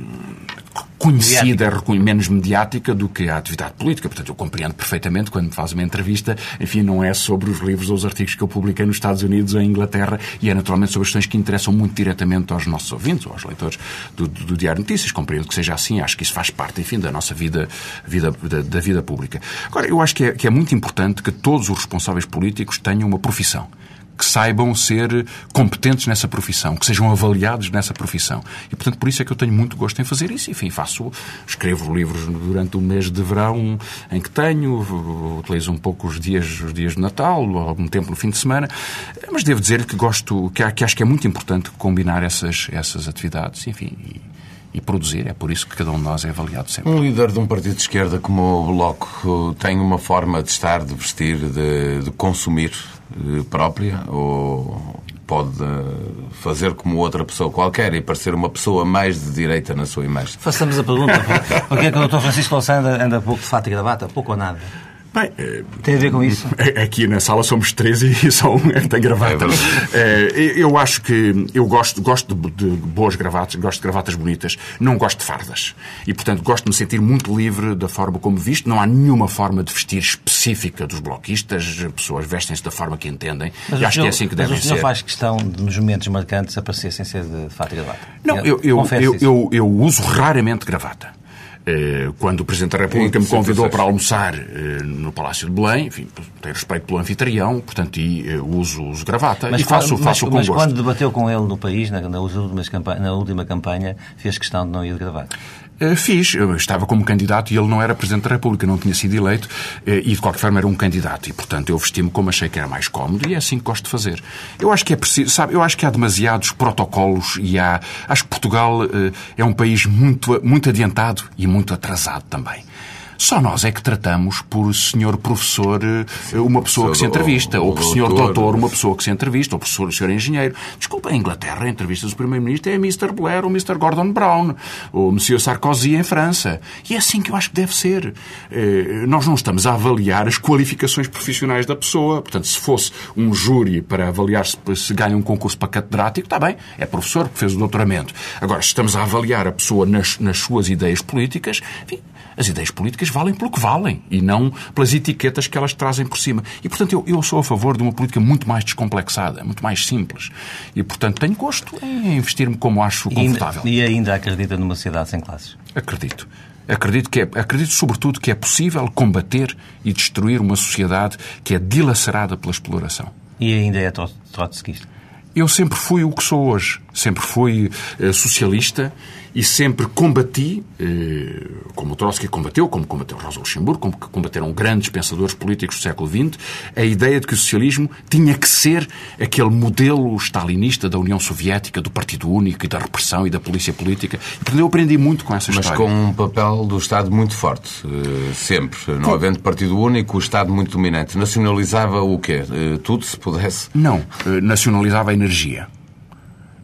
conhecida, mediática. menos mediática do que a atividade política. Portanto, eu compreendo perfeitamente quando faz uma entrevista, enfim, não é sobre os livros ou os artigos que eu publiquei nos Estados Unidos ou em Inglaterra e é naturalmente sobre questões que interessam muito diretamente aos nossos ouvintes ou aos leitores do, do, do Diário Notícias. Compreendo que seja assim, acho que isso faz parte, enfim, da nossa vida, vida da, da vida pública. Agora, eu acho que é, que é muito importante que todos os responsáveis políticos tenham uma profissão que saibam ser competentes nessa profissão, que sejam avaliados nessa profissão. E, portanto, por isso é que eu tenho muito gosto em fazer isso. Enfim, faço, escrevo livros durante o mês de verão em que tenho, utilizo um pouco os dias, os dias de Natal, algum tempo no fim de semana, mas devo dizer que gosto, que, acho que é muito importante combinar essas, essas atividades, enfim, e, produzir. É por isso que cada um de nós é avaliado sempre. Um líder de um partido de esquerda como o Bloco tem uma forma de estar, de vestir, de, de consumir própria ou pode fazer como outra pessoa qualquer e parecer uma pessoa mais de direita na sua imagem? Façamos a pergunta. Porquê é que o Dr. Francisco Louçã anda, anda pouco de fato e gravata? Pouco ou nada? Bem, eh, tem a ver com isso? É, aqui na sala somos três e só um é que tem gravata. É, eu acho que eu gosto, gosto de, de, boas gravatas, gosto de gravatas bonitas, não gosto de fardas. E, portanto, gosto de me sentir muito livre da forma como visto. Não há nenhuma forma de vestir específica dos bloquistas. As pessoas vestem-se da forma que entendem. Mas e acho senhor, que é assim que devem ser. Mas o senhor faz questão de, nos momentos marcantes, aparecer sem ser de fato e gravata? Não, eu, eu, eu, eu, eu uso raramente gravata. Eh, quando o Presidente da República me convidou para almoçar eh, no Palácio de Belém, enfim, tenho respeito pelo anfitrião, portanto, e eh, uso, uso gravata mas, e faço, mas, faço com mas gosto. quando debateu com ele no país, na, na, na última campanha, fez questão de não ir de gravata? Eh, fiz. Eu estava como candidato e ele não era Presidente da República, não tinha sido eleito eh, e, de qualquer forma, era um candidato. E, portanto, eu vesti-me como achei que era mais cómodo e é assim que gosto de fazer. Eu acho que é preciso, sabe, eu acho que há demasiados protocolos e há. Acho que Portugal eh, é um país muito, muito adiantado e muito atrasado também. Só nós é que tratamos por senhor professor eh, uma pessoa que se entrevista, ou, por senhor doutor uma pessoa que se entrevista, ou por senhor, senhor engenheiro. Desculpa, em Inglaterra a entrevista do primeiro-ministro é Mr. Blair ou Mr. Gordon Brown, ou Monsieur Sarkozy em França. E é assim que eu acho que deve ser. Eh, nós não estamos a avaliar as qualificações profissionais da pessoa. Portanto, se fosse um júri para avaliar se, se ganha um concurso para catedrático, está bem, é professor que fez o doutoramento. Agora, se estamos a avaliar a pessoa nas, nas suas ideias políticas, enfim, as ideias políticas valem pelo que valem e não pelas etiquetas que elas trazem por cima. E, portanto, eu, eu sou a favor de uma política muito mais descomplexada, muito mais simples. E, portanto, tenho gosto em investir-me como acho confortável. E ainda acredita numa sociedade sem classes? Acredito. Acredito, que é, acredito, sobretudo, que é possível combater e destruir uma sociedade que é dilacerada pela exploração. E ainda é trotskista? Eu sempre fui o que sou hoje. Sempre fui uh, socialista e sempre combati, eh, como o Trotsky combateu, como combateu Rosa Luxemburgo, como combateram grandes pensadores políticos do século XX, a ideia de que o socialismo tinha que ser aquele modelo stalinista da União Soviética, do Partido Único e da repressão e da polícia política. E, portanto, eu aprendi muito com essa Mas história. Mas com um papel do Estado muito forte, eh, sempre. Não havendo Partido Único, o Estado muito dominante. Nacionalizava o quê? Tudo, se pudesse? Não. Nacionalizava a energia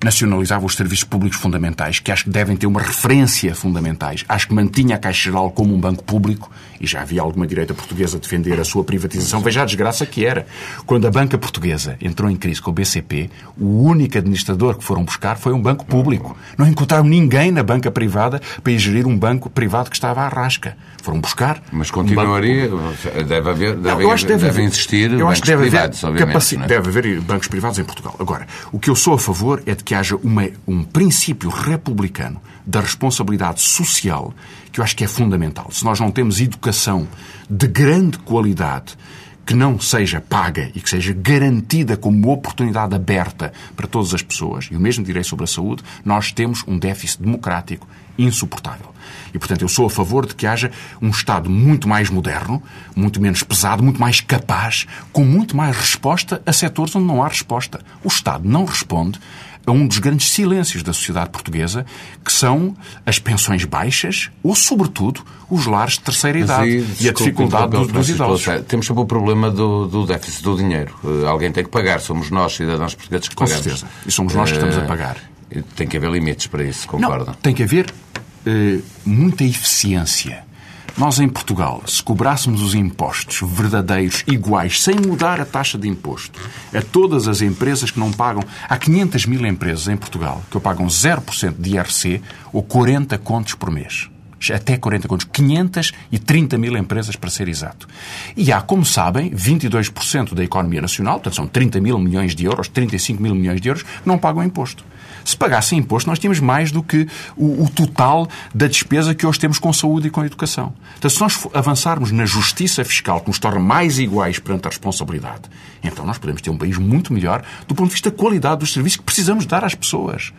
nacionalizava os serviços públicos fundamentais, que acho que devem ter uma referência fundamentais. Acho que mantinha a Caixa Geral como um banco público, e já havia alguma direita portuguesa a defender a sua privatização. Veja a desgraça que era. Quando a banca portuguesa entrou em crise com o BCP, o único administrador que foram buscar foi um banco público. Não encontraram ninguém na banca privada para ir gerir um banco privado que estava à rasca. Foram buscar. Mas continuaria. Um deve haver. Deve, eu acho que deve, deve existir eu bancos deve privados, haver obviamente. É? Deve haver bancos privados em Portugal. Agora, o que eu sou a favor é de que haja uma, um princípio republicano da responsabilidade social que eu acho que é fundamental. Se nós não temos educação de grande qualidade que não seja paga e que seja garantida como oportunidade aberta para todas as pessoas, e o mesmo direi sobre a saúde, nós temos um déficit democrático insuportável. E, portanto, eu sou a favor de que haja um Estado muito mais moderno, muito menos pesado, muito mais capaz, com muito mais resposta a setores onde não há resposta. O Estado não responde a um dos grandes silêncios da sociedade portuguesa, que são as pensões baixas ou, sobretudo, os lares de terceira idade e, e a dificuldade dos, dos idosos. Temos sempre o problema do, do, déficit do dinheiro. Uh, alguém tem que pagar. Somos nós, cidadãos portugueses, que Com pagamos. certeza. E somos nós que estamos a Uh, pagar. Tem que haver limites para isso, concordo. Não, tem que haver uh, muita eficiência. Nós, em Portugal, se cobrássemos os impostos verdadeiros, iguais, sem mudar a taxa de imposto, a todas as empresas que não pagam. Há 500 mil empresas em Portugal que pagam 0% de IRC ou 40 contos por mês. Até 40 contos. 530 mil empresas, para ser exato. E há, como sabem, 22% da economia nacional, portanto são 30 mil milhões de euros, 35 mil milhões de euros, não pagam imposto. Se pagassem imposto, nós tínhamos mais do que o, o, total da despesa que hoje temos com saúde e com educação. Então, se nós avançarmos na justiça fiscal, que nos torna mais iguais perante a responsabilidade, então nós podemos ter um país muito melhor do ponto de vista da qualidade dos serviços que precisamos dar às pessoas.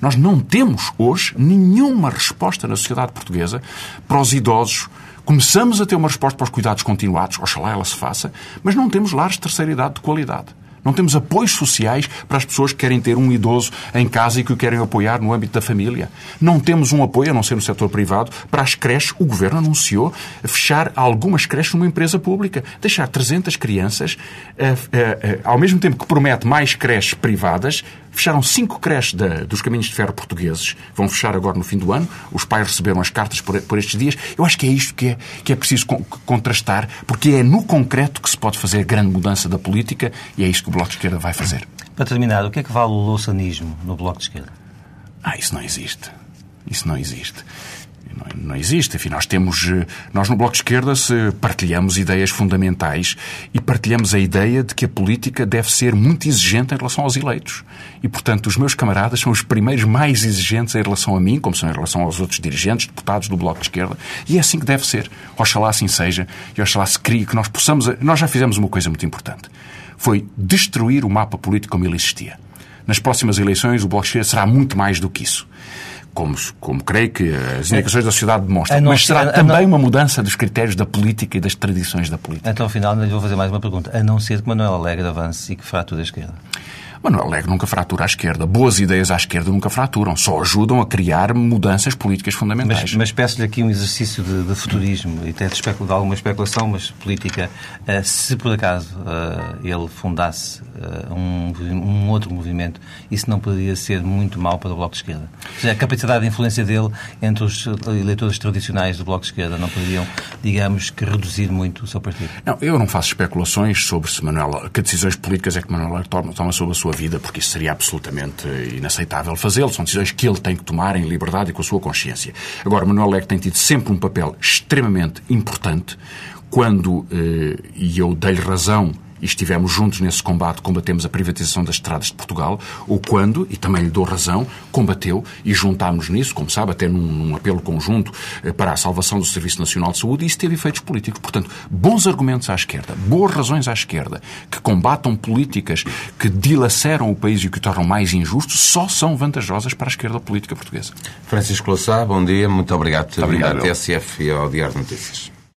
Nós não temos hoje nenhuma resposta na sociedade portuguesa para os idosos. Começamos a ter uma resposta para os cuidados continuados, oxalá ela se faça, mas não temos lares de terceira idade de qualidade. Não temos apoios sociais para as pessoas que querem ter um idoso em casa e que o querem apoiar no âmbito da família. Não temos um apoio, a não ser no setor privado, para as creches. O Governo anunciou fechar algumas creches numa empresa pública. Deixar 300 crianças, uh, uh, uh, ao mesmo tempo que promete mais creches privadas, fecharam cinco creches da, dos caminhos de ferro portugueses. Vão fechar agora no fim do ano. Os pais receberam as cartas por, por estes dias. Eu acho que é isto que é, que é preciso con contrastar, porque é no concreto que se pode fazer grande mudança da política e é isso que o Bloco de Esquerda vai fazer. Para terminar, o que é que vale o louçanismo no Bloco de Esquerda? Ah, isso não existe. Isso não existe. Não, não, existe. Enfim, nós temos, nós no Bloco de Esquerda partilhamos ideias fundamentais e partilhamos a ideia de que a política deve ser muito exigente em relação aos eleitos. E, portanto, os meus camaradas são os primeiros mais exigentes em relação a mim, como são em relação aos outros dirigentes, deputados do Bloco de Esquerda. E é assim que deve ser. Oxalá assim seja e oxalá se crie que nós possamos... Nós já fizemos uma coisa muito importante. Foi destruir o mapa político como ele existia. Nas próximas eleições, o Bloco de Esquerda será muito mais do que isso como, como creio que as indicações da sociedade demonstram. Mas será ser, também não... uma mudança dos critérios da política e das tradições da política. Então, afinal, lhe vou fazer mais uma pergunta. A não ser que Manuel Alegre avance e que frature a esquerda. Manuel Alegre nunca fratura a esquerda. Boas ideias à esquerda nunca fraturam. Só ajudam a criar mudanças políticas fundamentais. Mas, mas peço-lhe aqui um exercício de, de futurismo e até de, especul, de, alguma especulação, mas política. Uh, se por acaso uh, ele fundasse uh, um, um, outro movimento, isso não poderia ser muito mal para o Bloco de Esquerda? Ou seja, a capacidade de influência dele entre os eleitores tradicionais do Bloco de Esquerda não poderiam, digamos, que reduzir muito o seu partido? Não, eu não faço especulações sobre se Manuel, que decisões políticas é que Manuel Alegre toma, toma sobre a sua vida, porque isso seria absolutamente inaceitável fazê-lo. São decisões que ele tem que tomar em liberdade e com a sua consciência. Agora, Manuel Alegre tem tido sempre um papel extremamente importante quando, eh, e eu dei-lhe razão e estivemos juntos nesse combate, combatemos a privatização das estradas de Portugal, ou quando, e também lhe dou razão, combateu e juntámos nisso, como sabe, até num, num apelo conjunto eh, para a salvação do Serviço Nacional de Saúde, e isso teve efeitos políticos. Portanto, bons argumentos à esquerda, boas razões à esquerda, que combatam políticas que dilaceram o país e que o tornam mais injusto, só são vantajosas para a esquerda política portuguesa. Francisco Lassá, bom dia, muito obrigado por ter vindo à TSF e ao Diário de Notícias.